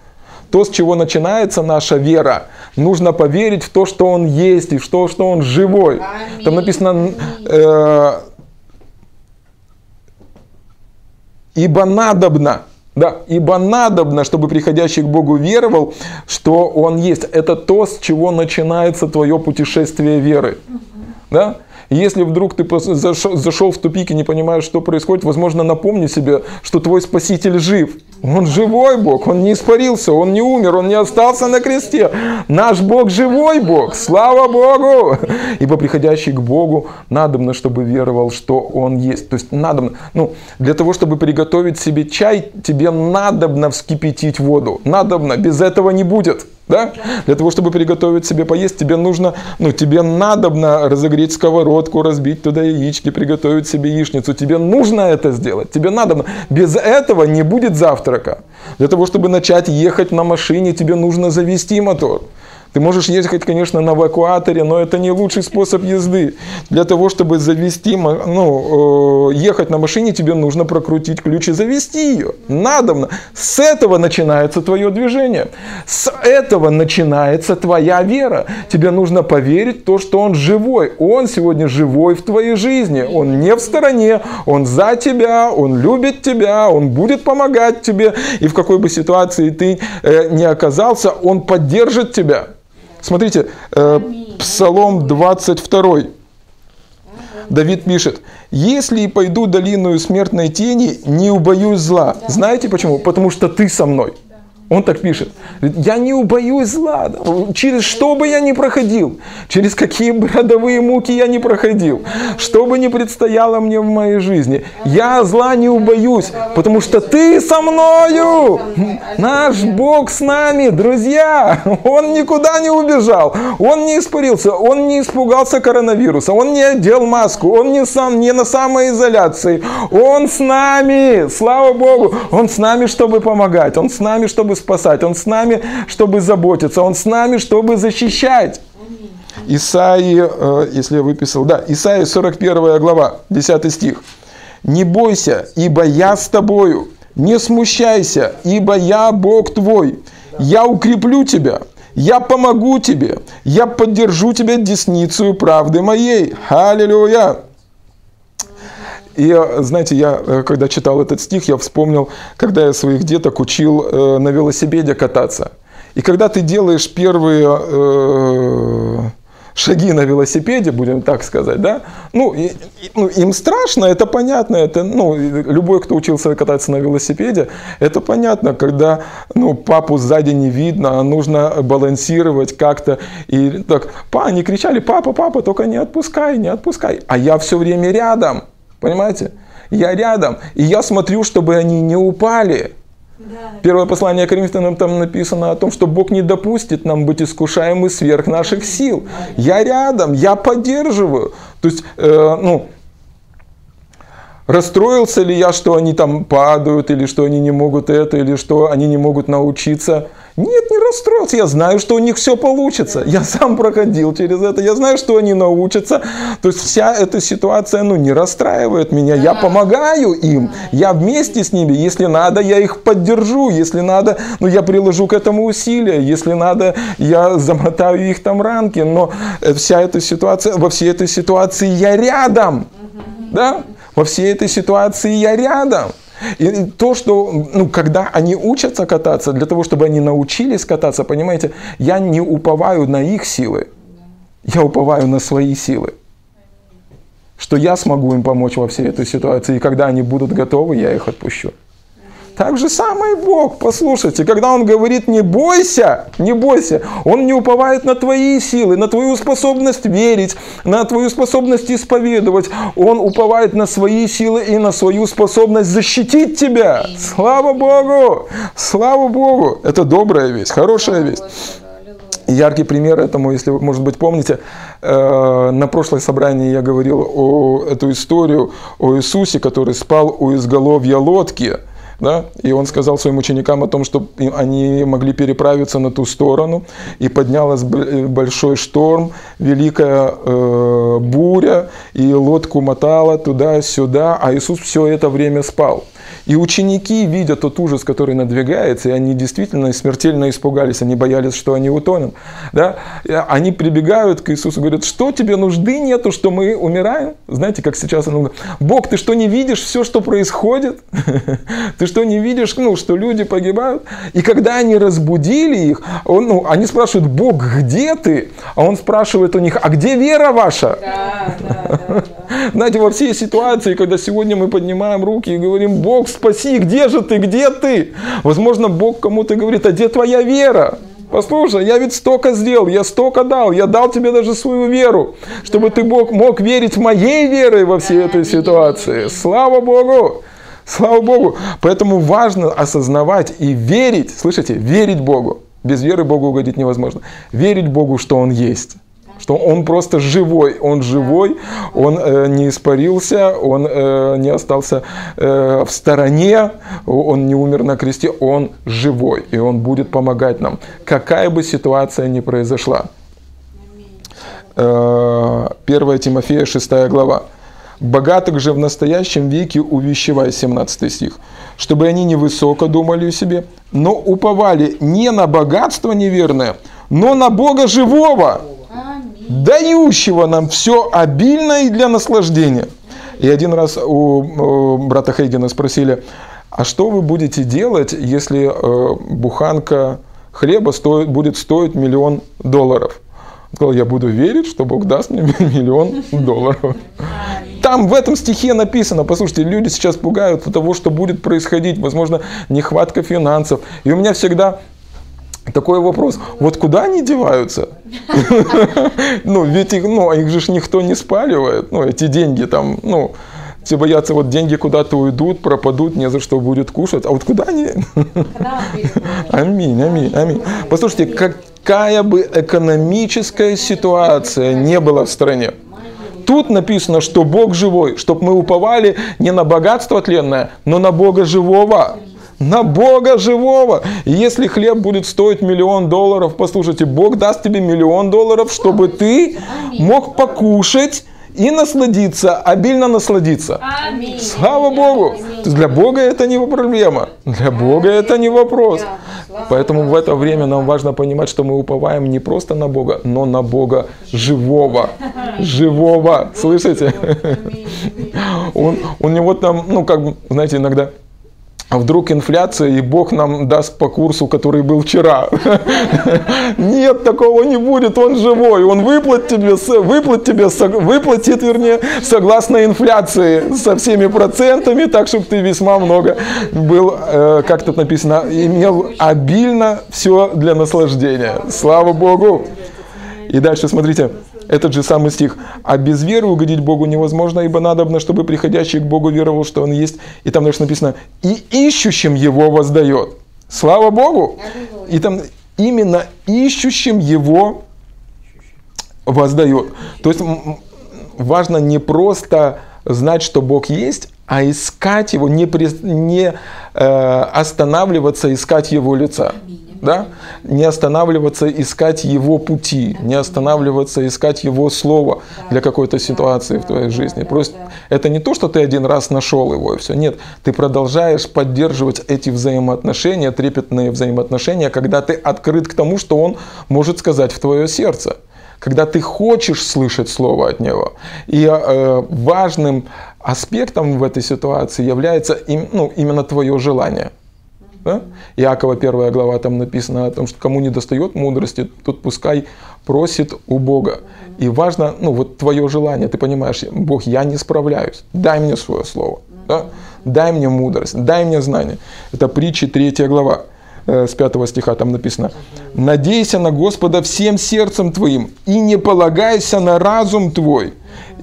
то, с чего начинается наша вера, нужно поверить в то, что Он есть, и в то, что Он живой. Там написано, э, ибо надобно, да, ибо надобно, чтобы приходящий к Богу веровал, что Он есть. Это то, с чего начинается твое путешествие веры. Да? Если вдруг ты зашел, зашел в тупик и не понимаешь, что происходит, возможно, напомни себе, что твой Спаситель жив. Он живой Бог, Он не испарился, Он не умер, Он не остался на кресте. Наш Бог живой Бог, слава Богу! Ибо приходящий к Богу надобно, чтобы веровал, что Он есть. То есть надобно, ну, для того, чтобы приготовить себе чай, тебе надобно вскипятить воду. Надобно, без этого не будет. Да? Для того, чтобы приготовить себе поесть, тебе нужно, ну, тебе надобно разогреть сковородку, разбить туда яички, приготовить себе яичницу. Тебе нужно это сделать. Тебе надобно. Без этого не будет завтрака. Для того, чтобы начать ехать на машине, тебе нужно завести мотор. Ты можешь ехать, конечно, на эвакуаторе, но это не лучший способ езды. Для того, чтобы завести, ну, э, ехать на машине, тебе нужно прокрутить ключ и завести ее. Надобно. С этого начинается твое движение. С этого начинается твоя вера. Тебе нужно поверить в то, что Он живой. Он сегодня живой в твоей жизни. Он не в стороне, Он за тебя, Он любит тебя, Он будет помогать тебе. И в какой бы ситуации ты э, не оказался, Он поддержит тебя. Смотрите, э, Псалом 22. Давид пишет, если пойду долину смертной тени, не убоюсь зла. Знаете почему? Потому что ты со мной. Он так пишет. Я не убоюсь зла. Через что бы я ни проходил, через какие бы родовые муки я не проходил, что бы ни предстояло мне в моей жизни, я зла не убоюсь, потому что ты со мною. Наш Бог с нами, друзья. Он никуда не убежал, он не испарился, он не испугался коронавируса, он не одел маску, он не, сам, не на самоизоляции. Он с нами, слава Богу, он с нами, чтобы помогать, он с нами, чтобы спасать, Он с нами, чтобы заботиться, Он с нами, чтобы защищать. Исаи, э, если я выписал, да, Исаи 41 глава, 10 стих. «Не бойся, ибо я с тобою, не смущайся, ибо я Бог твой, я укреплю тебя, я помогу тебе, я поддержу тебя десницу правды моей». Аллилуйя! И, знаете, я, э, когда читал этот стих, я вспомнил, когда я своих деток учил э, на велосипеде кататься. И когда ты делаешь первые э, шаги на велосипеде, будем так сказать, да, ну, и, ну, им страшно, это понятно, это, ну, любой, кто учился кататься на велосипеде, это понятно, когда, ну, папу сзади не видно, а нужно балансировать как-то, и так, па, они кричали, папа, папа, только не отпускай, не отпускай, а я все время рядом, Понимаете? Я рядом, и я смотрю, чтобы они не упали. Первое послание Коринфянам там написано о том, что Бог не допустит нам быть искушаемы сверх наших сил. Я рядом, я поддерживаю. То есть, э, ну, расстроился ли я, что они там падают, или что они не могут это, или что они не могут научиться – нет, не расстроился. Я знаю, что у них все получится. Я сам проходил через это. Я знаю, что они научатся. То есть вся эта ситуация ну, не расстраивает меня. Я помогаю им. Я вместе с ними. Если надо, я их поддержу. Если надо, ну, я приложу к этому усилия. Если надо, я замотаю их там ранки. Но э, вся эта ситуация, во всей этой ситуации я рядом. Да? Во всей этой ситуации я рядом. И то, что, ну, когда они учатся кататься, для того, чтобы они научились кататься, понимаете, я не уповаю на их силы, я уповаю на свои силы. Что я смогу им помочь во всей этой ситуации, и когда они будут готовы, я их отпущу. Так же самое Бог. Послушайте, когда Он говорит «не бойся», не бойся, Он не уповает на твои силы, на твою способность верить, на твою способность исповедовать. Он уповает на свои силы и на свою способность защитить тебя. Слава Богу! Слава Богу! Это добрая весть, хорошая весть. Яркий пример этому, если вы, может быть, помните, э, на прошлой собрании я говорил о эту историю о Иисусе, который спал у изголовья лодки – да? И он сказал своим ученикам о том, что они могли переправиться на ту сторону, и поднялась большой шторм, великая э, буря, и лодку мотала туда-сюда, а Иисус все это время спал. И ученики, видя тот ужас, который надвигается, и они действительно смертельно испугались, они боялись, что они утонут, да? они прибегают к Иисусу говорят, что тебе нужды нету, что мы умираем? Знаете, как сейчас он говорит, Бог, ты что не видишь все, что происходит? [laughs] Ты что не видишь, ну, что люди погибают? И когда они разбудили их, он, ну, они спрашивают, Бог, где ты? А он спрашивает у них, а где вера ваша? Да, да, да, Знаете, во всей ситуации, когда сегодня мы поднимаем руки и говорим, Бог, спаси, где же ты, где ты? Возможно, Бог кому-то говорит, а где твоя вера? Послушай, я ведь столько сделал, я столько дал, я дал тебе даже свою веру, чтобы ты Бог мог верить моей верой во всей этой ситуации. Слава Богу! Слава Богу! Поэтому важно осознавать и верить, слышите, верить Богу. Без веры Богу угодить невозможно. Верить Богу, что Он есть что он просто живой, он живой, он э, не испарился, он э, не остался э, в стороне, он не умер на кресте, он живой, и он будет помогать нам, какая бы ситуация ни произошла. 1 э, Тимофея 6 глава. Богатых же в настоящем веке увещевай, 17 стих, чтобы они не высоко думали о себе, но уповали не на богатство неверное, но на Бога живого, дающего нам все обильно и для наслаждения. И один раз у брата Хейгена спросили, а что вы будете делать, если э, буханка хлеба стоит, будет стоить миллион долларов? Он сказал, я буду верить, что Бог даст мне [laughs] миллион долларов. Там в этом стихе написано, послушайте, люди сейчас пугают от того, что будет происходить, возможно, нехватка финансов. И у меня всегда такой вопрос, вот куда они деваются? [laughs] Ну, ведь их, ну, их же никто не спаливает, ну, эти деньги там, ну, все боятся, вот деньги куда-то уйдут, пропадут, не за что будет кушать. А вот куда они? Аминь, аминь, аминь. Послушайте, какая бы экономическая ситуация не была в стране, Тут написано, что Бог живой, чтобы мы уповали не на богатство тленное, но на Бога живого на Бога живого. И если хлеб будет стоить миллион долларов, послушайте, Бог даст тебе миллион долларов, чтобы ты мог покушать и насладиться, обильно насладиться. Аминь. Слава Богу! Есть для Бога это не проблема, для Бога это не вопрос. Поэтому в это время нам важно понимать, что мы уповаем не просто на Бога, но на Бога живого. Живого. Слышите? Он, у него там, ну как, знаете, иногда а вдруг инфляция, и Бог нам даст по курсу, который был вчера. [laughs] Нет, такого не будет, он живой, он выплатит тебе, выплатит тебе, выплатит, вернее, согласно инфляции, со всеми процентами, так, чтобы ты весьма много был, э, как тут написано, имел обильно все для наслаждения. Слава Богу! И дальше смотрите, этот же самый стих. А без веры угодить Богу невозможно, ибо надобно, чтобы приходящий к Богу веровал, что Он есть. И там дальше написано, и ищущим Его воздает. Слава Богу! И там именно ищущим Его воздает. То есть важно не просто знать, что Бог есть, а искать Его, не, при, не э, останавливаться, искать Его лица. Аминь да? не останавливаться, искать Его пути, не останавливаться, искать Его Слово для какой-то ситуации в твоей жизни. Просто это не то, что ты один раз нашел его и все. Нет, ты продолжаешь поддерживать эти взаимоотношения, трепетные взаимоотношения, когда ты открыт к тому, что Он может сказать в твое сердце когда ты хочешь слышать слово от него. И э, важным аспектом в этой ситуации является им, ну, именно твое желание. Да? Иакова первая глава там написано о том, что кому не достает мудрости, тот пускай просит у Бога. И важно, ну вот твое желание, ты понимаешь, Бог, я не справляюсь, дай мне свое слово. Да? дай мне мудрость, дай мне знание. Это притчи 3 глава э, с 5 стиха там написано. «Надейся на Господа всем сердцем твоим и не полагайся на разум твой».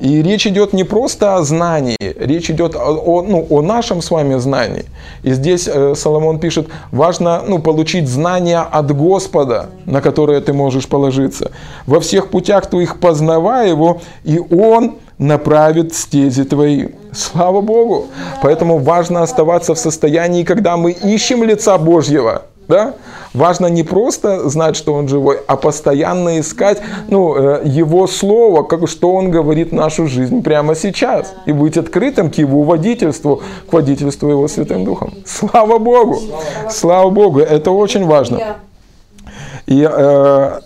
И речь идет не просто о знании, речь идет о, о, ну, о нашем с вами знании. И здесь э, Соломон пишет, важно ну, получить знания от Господа, на которое ты можешь положиться. Во всех путях твоих познавай его, и он направит стези твои. Слава Богу! Поэтому важно оставаться в состоянии, когда мы ищем лица Божьего. Да? Важно не просто знать, что он живой, а постоянно искать ну, э, его слово, как, что он говорит в нашу жизнь прямо сейчас. И быть открытым к его водительству, к водительству его Святым Духом. Слава Богу! Слава Богу! Это очень важно. И э,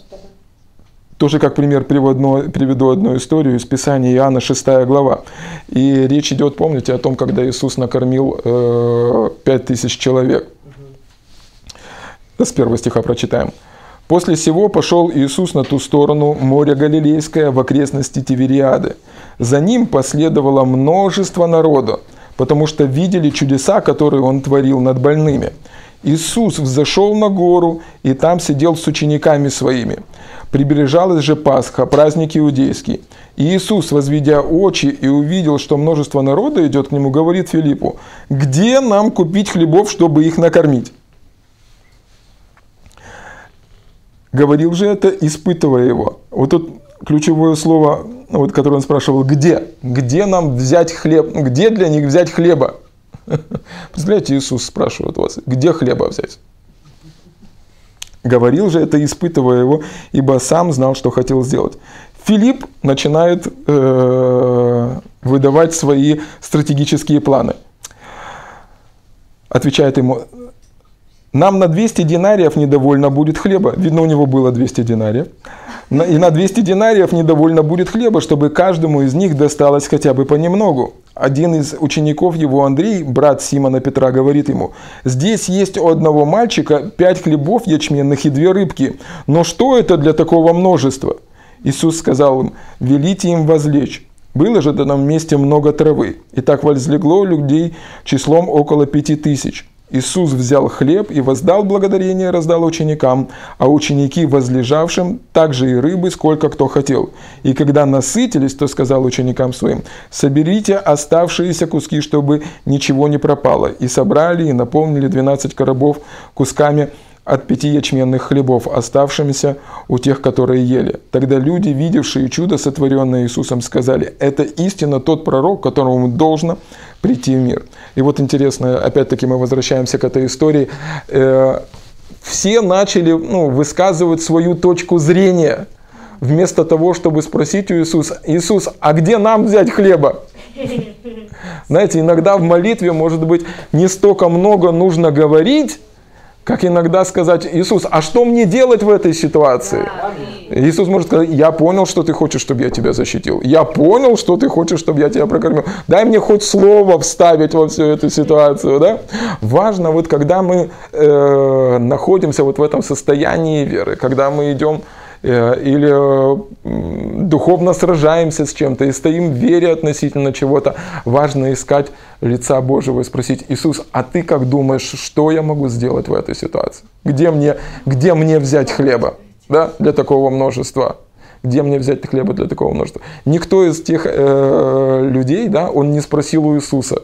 тоже как пример приведу, приведу одну историю из Писания Иоанна 6 глава. И речь идет, помните, о том, когда Иисус накормил э, 5000 человек. С первого стиха прочитаем. «После сего пошел Иисус на ту сторону моря Галилейское в окрестности Тивериады. За ним последовало множество народа, потому что видели чудеса, которые он творил над больными. Иисус взошел на гору и там сидел с учениками своими. Приближалась же Пасха, праздник иудейский. И Иисус, возведя очи и увидел, что множество народа идет к нему, говорит Филиппу, «Где нам купить хлебов, чтобы их накормить?» Говорил же это, испытывая его. Вот тут ключевое слово, вот, которое он спрашивал, где? Где нам взять хлеб? Где для них взять хлеба? [laughs] Представляете, Иисус спрашивает вас, где хлеба взять? Говорил же это, испытывая его, ибо сам знал, что хотел сделать. Филипп начинает э, выдавать свои стратегические планы. Отвечает ему, нам на 200 динариев недовольно будет хлеба. Видно, у него было 200 динариев. И на 200 динариев недовольно будет хлеба, чтобы каждому из них досталось хотя бы понемногу. Один из учеников его, Андрей, брат Симона Петра, говорит ему, «Здесь есть у одного мальчика пять хлебов ячменных и две рыбки. Но что это для такого множества?» Иисус сказал им, «Велите им возлечь». Было же на месте много травы, и так возлегло людей числом около пяти тысяч. Иисус взял хлеб и воздал благодарение, раздал ученикам, а ученики возлежавшим также и рыбы, сколько кто хотел. И когда насытились, то сказал ученикам своим, соберите оставшиеся куски, чтобы ничего не пропало. И собрали и наполнили 12 коробов кусками от пяти ячменных хлебов, оставшимися у тех, которые ели. Тогда люди, видевшие чудо, сотворенное Иисусом, сказали, это истинно тот пророк, которому должно прийти в мир. И вот интересно, опять-таки мы возвращаемся к этой истории. Э, все начали ну, высказывать свою точку зрения, вместо того, чтобы спросить у Иисуса, Иисус, а где нам взять хлеба? Знаете, иногда в молитве, может быть, не столько много нужно говорить, как иногда сказать, Иисус, а что мне делать в этой ситуации? Иисус может сказать, я понял, что ты хочешь, чтобы я тебя защитил. Я понял, что ты хочешь, чтобы я тебя прокормил. Дай мне хоть слово вставить во всю эту ситуацию. Да? Важно, вот когда мы э, находимся вот в этом состоянии веры, когда мы идем Э, или э, духовно сражаемся с чем-то и стоим в вере относительно чего-то, важно искать лица Божьего и спросить, Иисус, а ты как думаешь, что я могу сделать в этой ситуации? Где мне, где мне взять хлеба да, для такого множества? Где мне взять хлеба для такого множества? Никто из тех э, людей, да, он не спросил у Иисуса.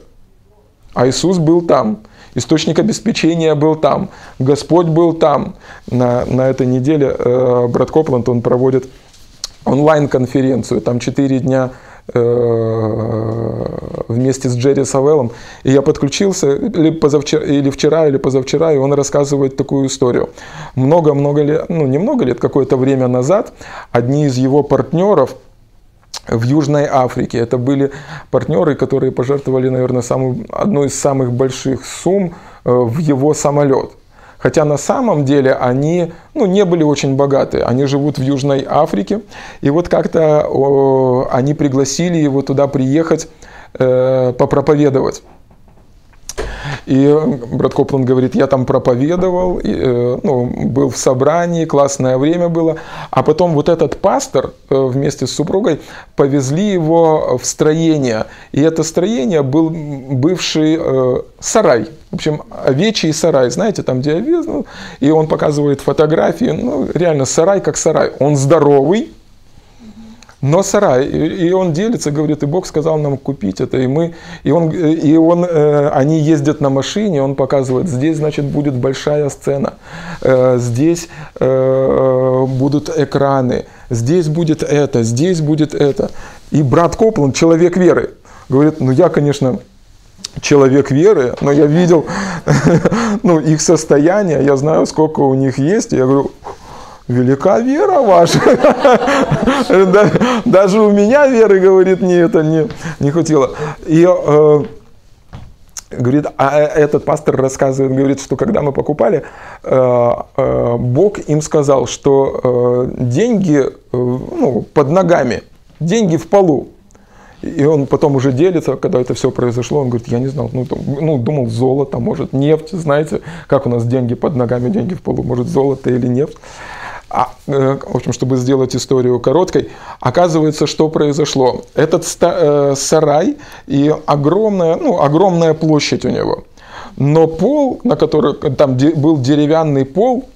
А Иисус был там. Источник обеспечения был там, Господь был там. На, на этой неделе э, брат Копланд, он проводит онлайн-конференцию, там 4 дня вместе с Джерри Савеллом. И я подключился или, позавчера, или вчера, или позавчера, и он рассказывает такую историю. Много-много лет, ну не много лет, какое-то время назад, одни из его партнеров – в Южной Африке. Это были партнеры, которые пожертвовали, наверное, самую, одну из самых больших сумм э, в его самолет. Хотя на самом деле они ну, не были очень богаты. Они живут в Южной Африке. И вот как-то они пригласили его туда приехать э, попроповедовать. И брат Коплан говорит, я там проповедовал, и, э, ну, был в собрании, классное время было. А потом вот этот пастор э, вместе с супругой повезли его в строение. И это строение был бывший э, сарай. В общем, овечий сарай, знаете, там где овец, ну, и он показывает фотографии, ну, реально сарай как сарай. Он здоровый, но сарай, и он делится, говорит, и Бог сказал нам купить это, и мы, и он, и он, э, они ездят на машине, он показывает, здесь, значит, будет большая сцена, э, здесь э, будут экраны, здесь будет это, здесь будет это. И брат Копланд, человек веры, говорит, ну я, конечно, человек веры, но я видел [laughs] ну, их состояние, я знаю, сколько у них есть, и я говорю, велика вера ваша. Даже у меня веры, говорит, не это не, не хватило. И э, говорит, а этот пастор рассказывает, говорит, что когда мы покупали, э, э, Бог им сказал, что деньги ну, под ногами, деньги в полу. И он потом уже делится, когда это все произошло, он говорит, я не знал, ну, ну думал золото, может нефть, знаете, как у нас деньги под ногами, деньги в полу, может золото или нефть. А, э, в общем, чтобы сделать историю короткой, оказывается, что произошло. Этот э, сарай и огромная, ну, огромная площадь у него. Но пол, на который там был деревянный пол,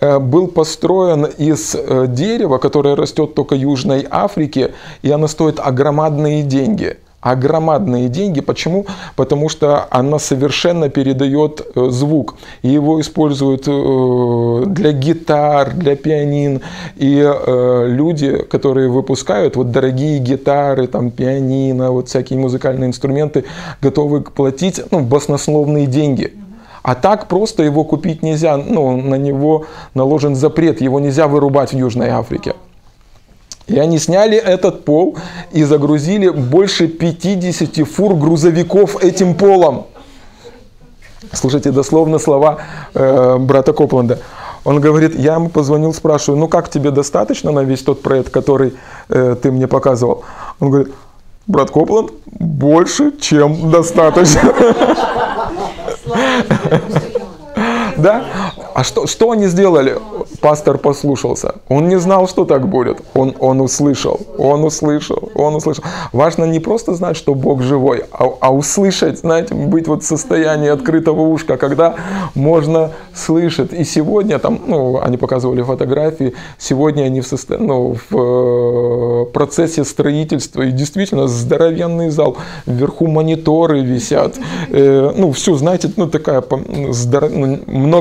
э, был построен из дерева, которое растет только в Южной Африке, и оно стоит огромадные деньги а громадные деньги. Почему? Потому что она совершенно передает э, звук. И его используют э, для гитар, для пианин. И э, люди, которые выпускают вот дорогие гитары, там, пианино, вот всякие музыкальные инструменты, готовы платить ну, баснословные деньги. А так просто его купить нельзя, ну, на него наложен запрет, его нельзя вырубать в Южной Африке. И они сняли этот пол и загрузили больше 50 фур грузовиков этим полом. Слушайте дословно слова э, брата Копланда. Он говорит, я ему позвонил, спрашиваю, ну как тебе достаточно на весь тот проект, который э, ты мне показывал? Он говорит, брат Копланд, больше, чем достаточно. Да? А что, что они сделали? Пастор послушался. Он не знал, что так будет. Он, он услышал, он услышал, он услышал. Важно не просто знать, что Бог живой, а, а услышать, знаете, быть вот в состоянии открытого ушка, когда можно слышать. И сегодня там, ну, они показывали фотографии, сегодня они в, состо... ну, в э, процессе строительства, и действительно здоровенный зал, вверху мониторы висят, э, ну, все, знаете, ну, такая здоров... Ну,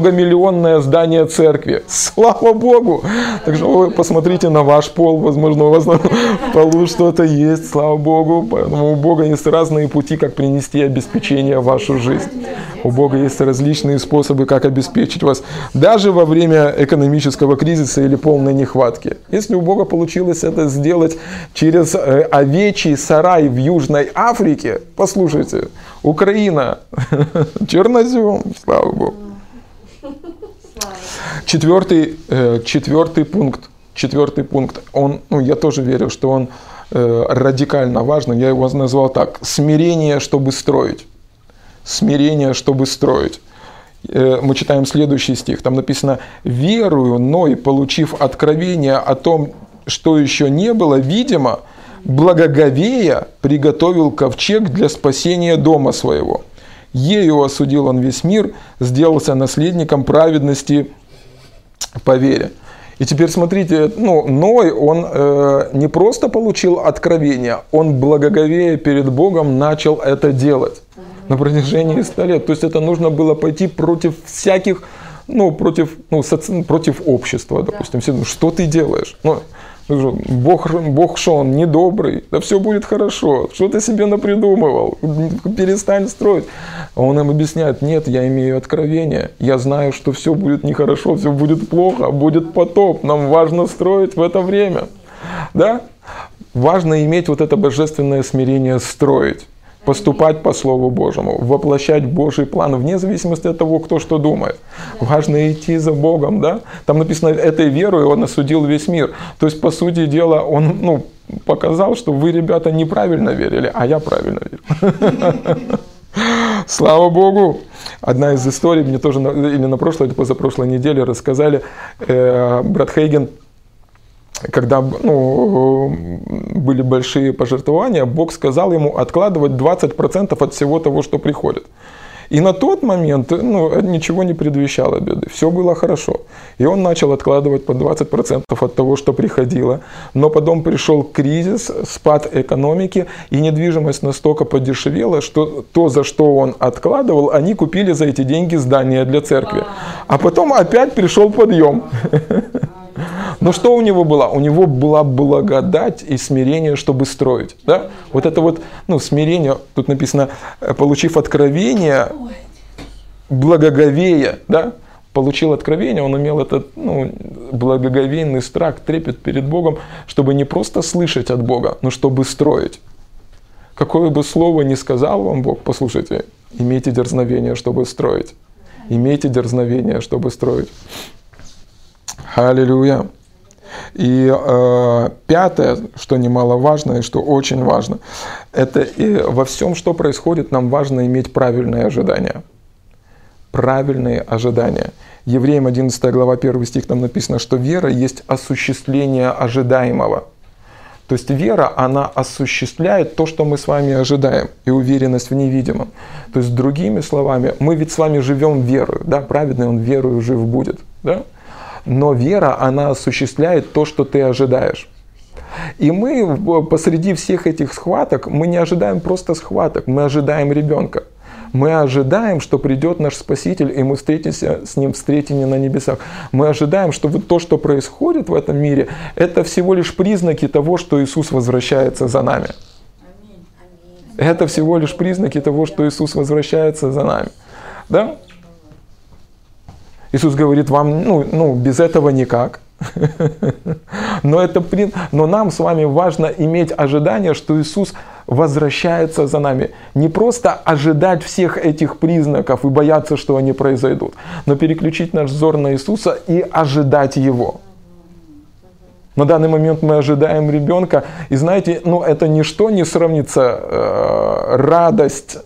многомиллионное здание церкви. [laughs] Слава Богу! Так что вы посмотрите на ваш пол, возможно, у вас на [laughs] полу что-то есть, слава Богу. Поэтому у Бога есть разные пути, как принести обеспечение в вашу жизнь. У Бога есть различные способы, как обеспечить вас, даже во время экономического кризиса или полной нехватки. Если у Бога получилось это сделать через э, овечий сарай в Южной Африке, послушайте, Украина, [laughs] чернозем, слава Богу. Четвертый, э, четвертый пункт, четвертый пункт, он, ну, я тоже верю, что он э, радикально важный, я его назвал так, смирение, чтобы строить. Смирение, чтобы строить. Э, мы читаем следующий стих, там написано, верую, но и получив откровение о том, что еще не было видимо, благоговея приготовил ковчег для спасения дома своего. Ею осудил он весь мир, сделался наследником праведности по вере. И теперь смотрите, ну, Ной, он э, не просто получил откровение, он благоговея перед Богом начал это делать на протяжении 100 лет. То есть это нужно было пойти против всяких, ну, против, ну, соци... против общества, допустим. Все, ну, что ты делаешь? Ну, Бог, Бог что, он недобрый? Да все будет хорошо. Что ты себе напридумывал? Перестань строить. Он им объясняет, нет, я имею откровение. Я знаю, что все будет нехорошо, все будет плохо, будет потоп. Нам важно строить в это время. Да? Важно иметь вот это божественное смирение строить поступать по Слову Божьему, воплощать Божий план, вне зависимости от того, кто что думает. Важно идти за Богом, да? Там написано, этой верой он осудил весь мир. То есть, по сути дела, он ну, показал, что вы, ребята, неправильно верили, а я правильно верю. [laughs] Слава Богу! Одна из историй, мне тоже или на прошлой, или позапрошлой неделе рассказали, э, брат Хейген, когда ну, были большие пожертвования, Бог сказал ему откладывать 20% от всего того, что приходит. И на тот момент ну, ничего не предвещало беды, все было хорошо. И он начал откладывать по 20% от того, что приходило. Но потом пришел кризис, спад экономики, и недвижимость настолько подешевела, что то, за что он откладывал, они купили за эти деньги здание для церкви. А потом опять пришел подъем. Но что у него было? У него была благодать и смирение, чтобы строить. Да? Вот это вот ну, смирение, тут написано, э, получив откровение, благоговея, да? получил откровение, он имел этот ну, благоговейный страх, трепет перед Богом, чтобы не просто слышать от Бога, но чтобы строить. Какое бы слово ни сказал вам Бог, послушайте, имейте дерзновение, чтобы строить. Имейте дерзновение, чтобы строить. Аллилуйя. И э, пятое, что немаловажно и что очень важно, это и во всем, что происходит, нам важно иметь правильные ожидания. Правильные ожидания. Евреям 11 глава 1 стих там написано, что вера есть осуществление ожидаемого. То есть вера, она осуществляет то, что мы с вами ожидаем, и уверенность в невидимом. То есть другими словами, мы ведь с вами живем верою, да, праведный он верою жив будет, да? Но вера, она осуществляет то, что ты ожидаешь. И мы посреди всех этих схваток, мы не ожидаем просто схваток, мы ожидаем ребенка. Мы ожидаем, что придет наш Спаситель, и мы встретимся с Ним встретение на небесах. Мы ожидаем, что вот то, что происходит в этом мире, это всего лишь признаки того, что Иисус возвращается за нами. Это всего лишь признаки того, что Иисус возвращается за нами. Да? Иисус говорит вам, ну, ну без этого никак. [laughs] Но, это, но нам с вами важно иметь ожидание, что Иисус возвращается за нами. Не просто ожидать всех этих признаков и бояться, что они произойдут, но переключить наш взор на Иисуса и ожидать Его. На данный момент мы ожидаем ребенка, и знаете, ну это ничто не сравнится э, радость,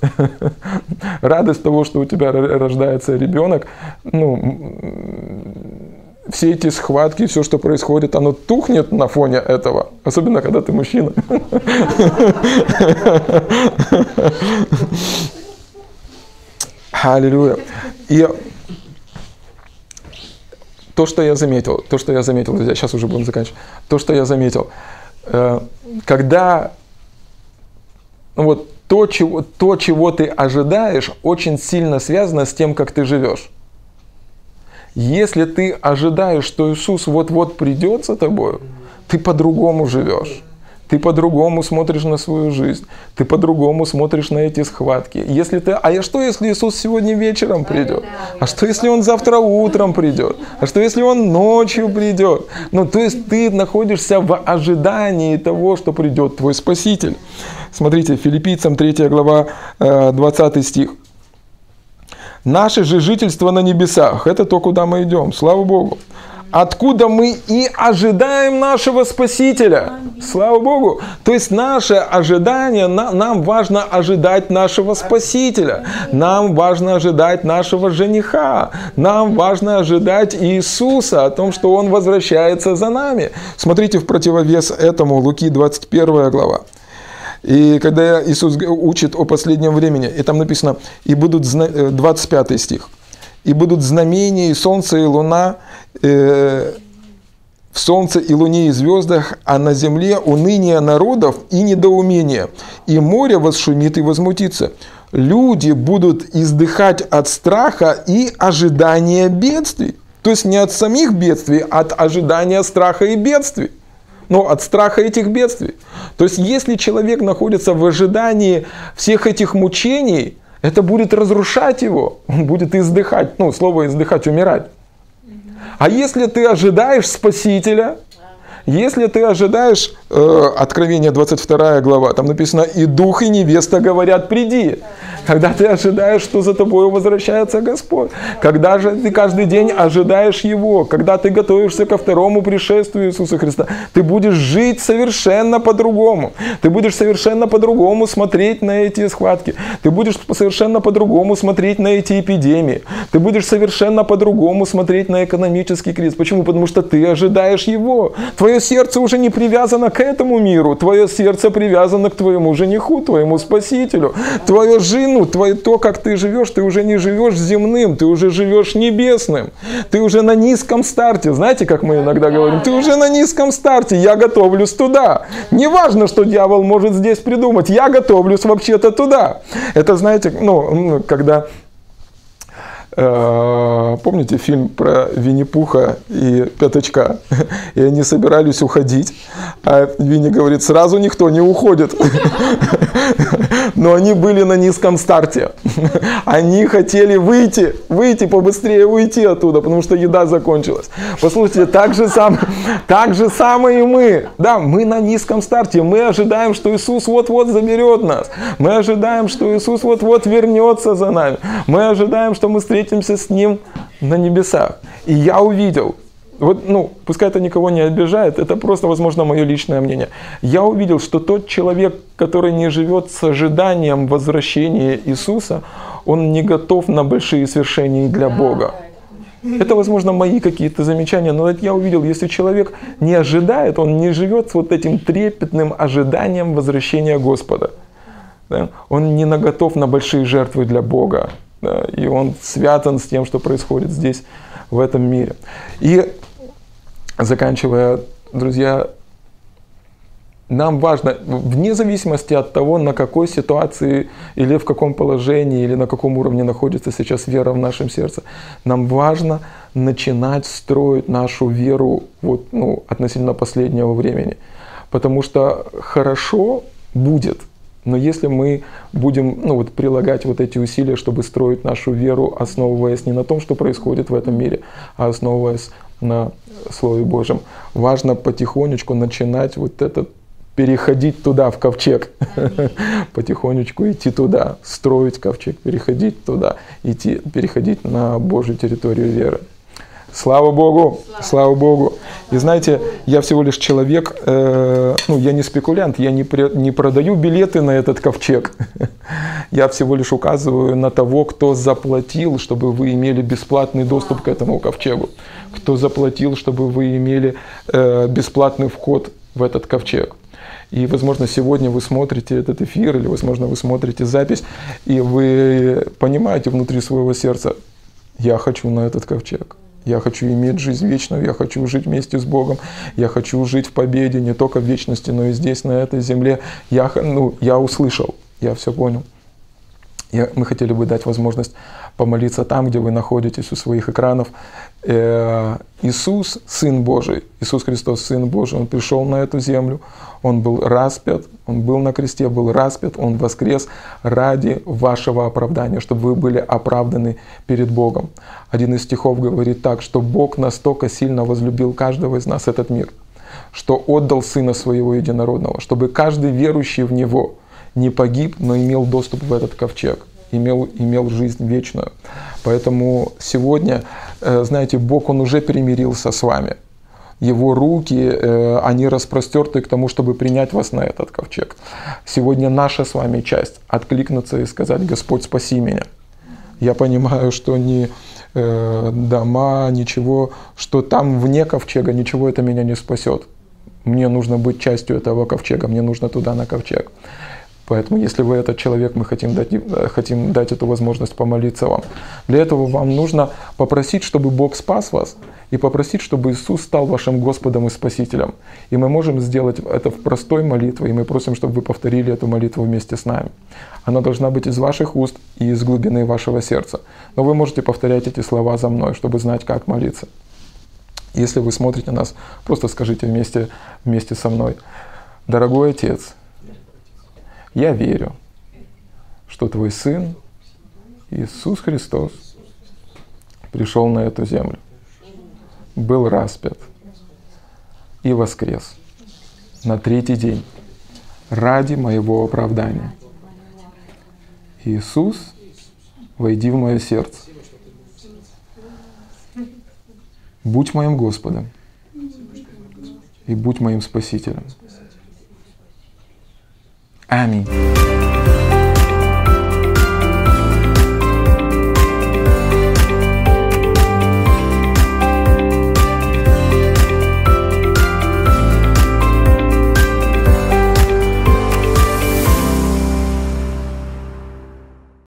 [laughs] радость того, что у тебя рождается ребенок, ну все эти схватки, все, что происходит, оно тухнет на фоне этого, особенно когда ты мужчина. [laughs] Аллилуйя. И то, что я заметил, то, что я заметил, друзья, сейчас уже будем заканчивать, то, что я заметил, э, когда ну вот, то, чего, то, чего ты ожидаешь, очень сильно связано с тем, как ты живешь. Если ты ожидаешь, что Иисус вот-вот придет за тобой, ты по-другому живешь. Ты по-другому смотришь на свою жизнь. Ты по-другому смотришь на эти схватки. Если ты, а что, если Иисус сегодня вечером придет? А что, если Он завтра утром придет? А что, если Он ночью придет? Ну, то есть ты находишься в ожидании того, что придет твой Спаситель. Смотрите, филиппийцам 3 глава, 20 э, стих. Наше же жительство на небесах, это то, куда мы идем, слава Богу откуда мы и ожидаем нашего Спасителя. Слава Богу. То есть наше ожидание, нам важно ожидать нашего Спасителя. Нам важно ожидать нашего жениха. Нам важно ожидать Иисуса, о том, что Он возвращается за нами. Смотрите в противовес этому Луки 21 глава. И когда Иисус учит о последнем времени, и там написано, и будут 25 э, стих, и будут знамения, и солнце, и луна, э, в солнце и луне и звездах, а на земле уныние народов и недоумение, и море восшумит и возмутится. Люди будут издыхать от страха и ожидания бедствий. То есть не от самих бедствий, а от ожидания страха и бедствий. Но от страха этих бедствий. То есть если человек находится в ожидании всех этих мучений, это будет разрушать его. [laughs] Он будет издыхать. Ну, слово издыхать, умирать. А если ты ожидаешь Спасителя, Если ты ожидаешь, э, Откровение 22 глава, там написано, и дух, и невеста говорят, приди. Когда ты ожидаешь, что за тобой возвращается Господь. Когда же ты каждый день ожидаешь Его. Когда ты готовишься ко второму пришествию Иисуса Христа. Ты будешь жить совершенно по-другому. Ты будешь совершенно по-другому смотреть на эти схватки. Ты будешь совершенно по-другому смотреть на эти эпидемии. Ты будешь совершенно по-другому смотреть на экономический кризис. Почему? Потому что ты ожидаешь Его. Твое сердце уже не привязано к этому миру. Твое сердце привязано к твоему жениху, твоему спасителю. Твое жену, твое, то, как ты живешь, ты уже не живешь земным, ты уже живешь небесным. Ты уже на низком старте. Знаете, как мы иногда говорим? Ты уже на низком старте. Я готовлюсь туда. Не важно, что дьявол может здесь придумать. Я готовлюсь вообще-то туда. Это, знаете, ну, когда помните фильм про Винни-Пуха и Пятачка? И они собирались уходить, а Винни говорит, сразу никто не уходит. Но они были на низком старте. Они хотели выйти, выйти побыстрее, уйти оттуда, потому что еда закончилась. Послушайте, так же, сам, так же самое и мы. Да, мы на низком старте. Мы ожидаем, что Иисус вот-вот заберет нас. Мы ожидаем, что Иисус вот-вот вернется за нами. Мы ожидаем, что мы встретимся встретимся с Ним на небесах. И я увидел, вот, ну, пускай это никого не обижает, это просто, возможно, мое личное мнение. Я увидел, что тот человек, который не живет с ожиданием возвращения Иисуса, он не готов на большие свершения для Бога. Это, возможно, мои какие-то замечания, но я увидел, если человек не ожидает, он не живет с вот этим трепетным ожиданием возвращения Господа. Да? Он не готов на большие жертвы для Бога и он связан с тем, что происходит здесь, в этом мире. И заканчивая, друзья, нам важно, вне зависимости от того, на какой ситуации или в каком положении, или на каком уровне находится сейчас вера в нашем сердце, нам важно начинать строить нашу веру вот, ну, относительно последнего времени. Потому что хорошо будет – но если мы будем ну, вот, прилагать вот эти усилия, чтобы строить нашу веру, основываясь не на том, что происходит в этом мире, а основываясь на Слове Божьем, важно потихонечку начинать вот этот переходить туда, в ковчег, [laughs] потихонечку идти туда, строить ковчег, переходить туда, идти, переходить на Божью территорию веры. Слава Богу, слава, слава Богу. И знаете, я всего лишь человек, э, ну, я не спекулянт, я не, при, не продаю билеты на этот ковчег. [laughs] Я всего лишь указываю на того, кто заплатил, чтобы вы имели бесплатный доступ к этому ковчегу. Кто заплатил, чтобы вы имели э, бесплатный вход в этот ковчег. И, возможно, сегодня вы смотрите этот эфир, или, возможно, вы смотрите запись, и вы понимаете внутри своего сердца, я хочу на этот ковчег. Я хочу иметь жизнь вечную, я хочу жить вместе с Богом, я хочу жить в победе не только в вечности, но и здесь, на этой земле. Я, ну, я услышал, я все понял. Я, мы хотели бы дать возможность помолиться там, где вы находитесь у своих экранов. Э, Иисус, Сын Божий, Иисус Христос, Сын Божий, Он пришел на эту землю, Он был распят, Он был на кресте, был распят, Он воскрес ради вашего оправдания, чтобы вы были оправданы перед Богом. Один из стихов говорит так, что Бог настолько сильно возлюбил каждого из нас этот мир, что отдал Сына Своего Единородного, чтобы каждый верующий в Него не погиб, но имел доступ в этот ковчег имел, имел жизнь вечную. Поэтому сегодня, э, знаете, Бог, Он уже примирился с вами. Его руки, э, они распростерты к тому, чтобы принять вас на этот ковчег. Сегодня наша с вами часть – откликнуться и сказать, Господь, спаси меня. Я понимаю, что ни э, дома, ничего, что там вне ковчега, ничего это меня не спасет. Мне нужно быть частью этого ковчега, мне нужно туда на ковчег. Поэтому, если вы этот человек, мы хотим дать, э, хотим дать эту возможность помолиться вам. Для этого вам нужно попросить, чтобы Бог спас вас, и попросить, чтобы Иисус стал вашим Господом и Спасителем. И мы можем сделать это в простой молитве, и мы просим, чтобы вы повторили эту молитву вместе с нами. Она должна быть из ваших уст и из глубины вашего сердца. Но вы можете повторять эти слова за мной, чтобы знать, как молиться. Если вы смотрите нас, просто скажите вместе, вместе со мной. Дорогой Отец, я верю, что Твой Сын Иисус Христос пришел на эту землю, был распят, и воскрес на третий день ради моего оправдания. Иисус, войди в мое сердце. Будь моим Господом и будь моим Спасителем. Amin.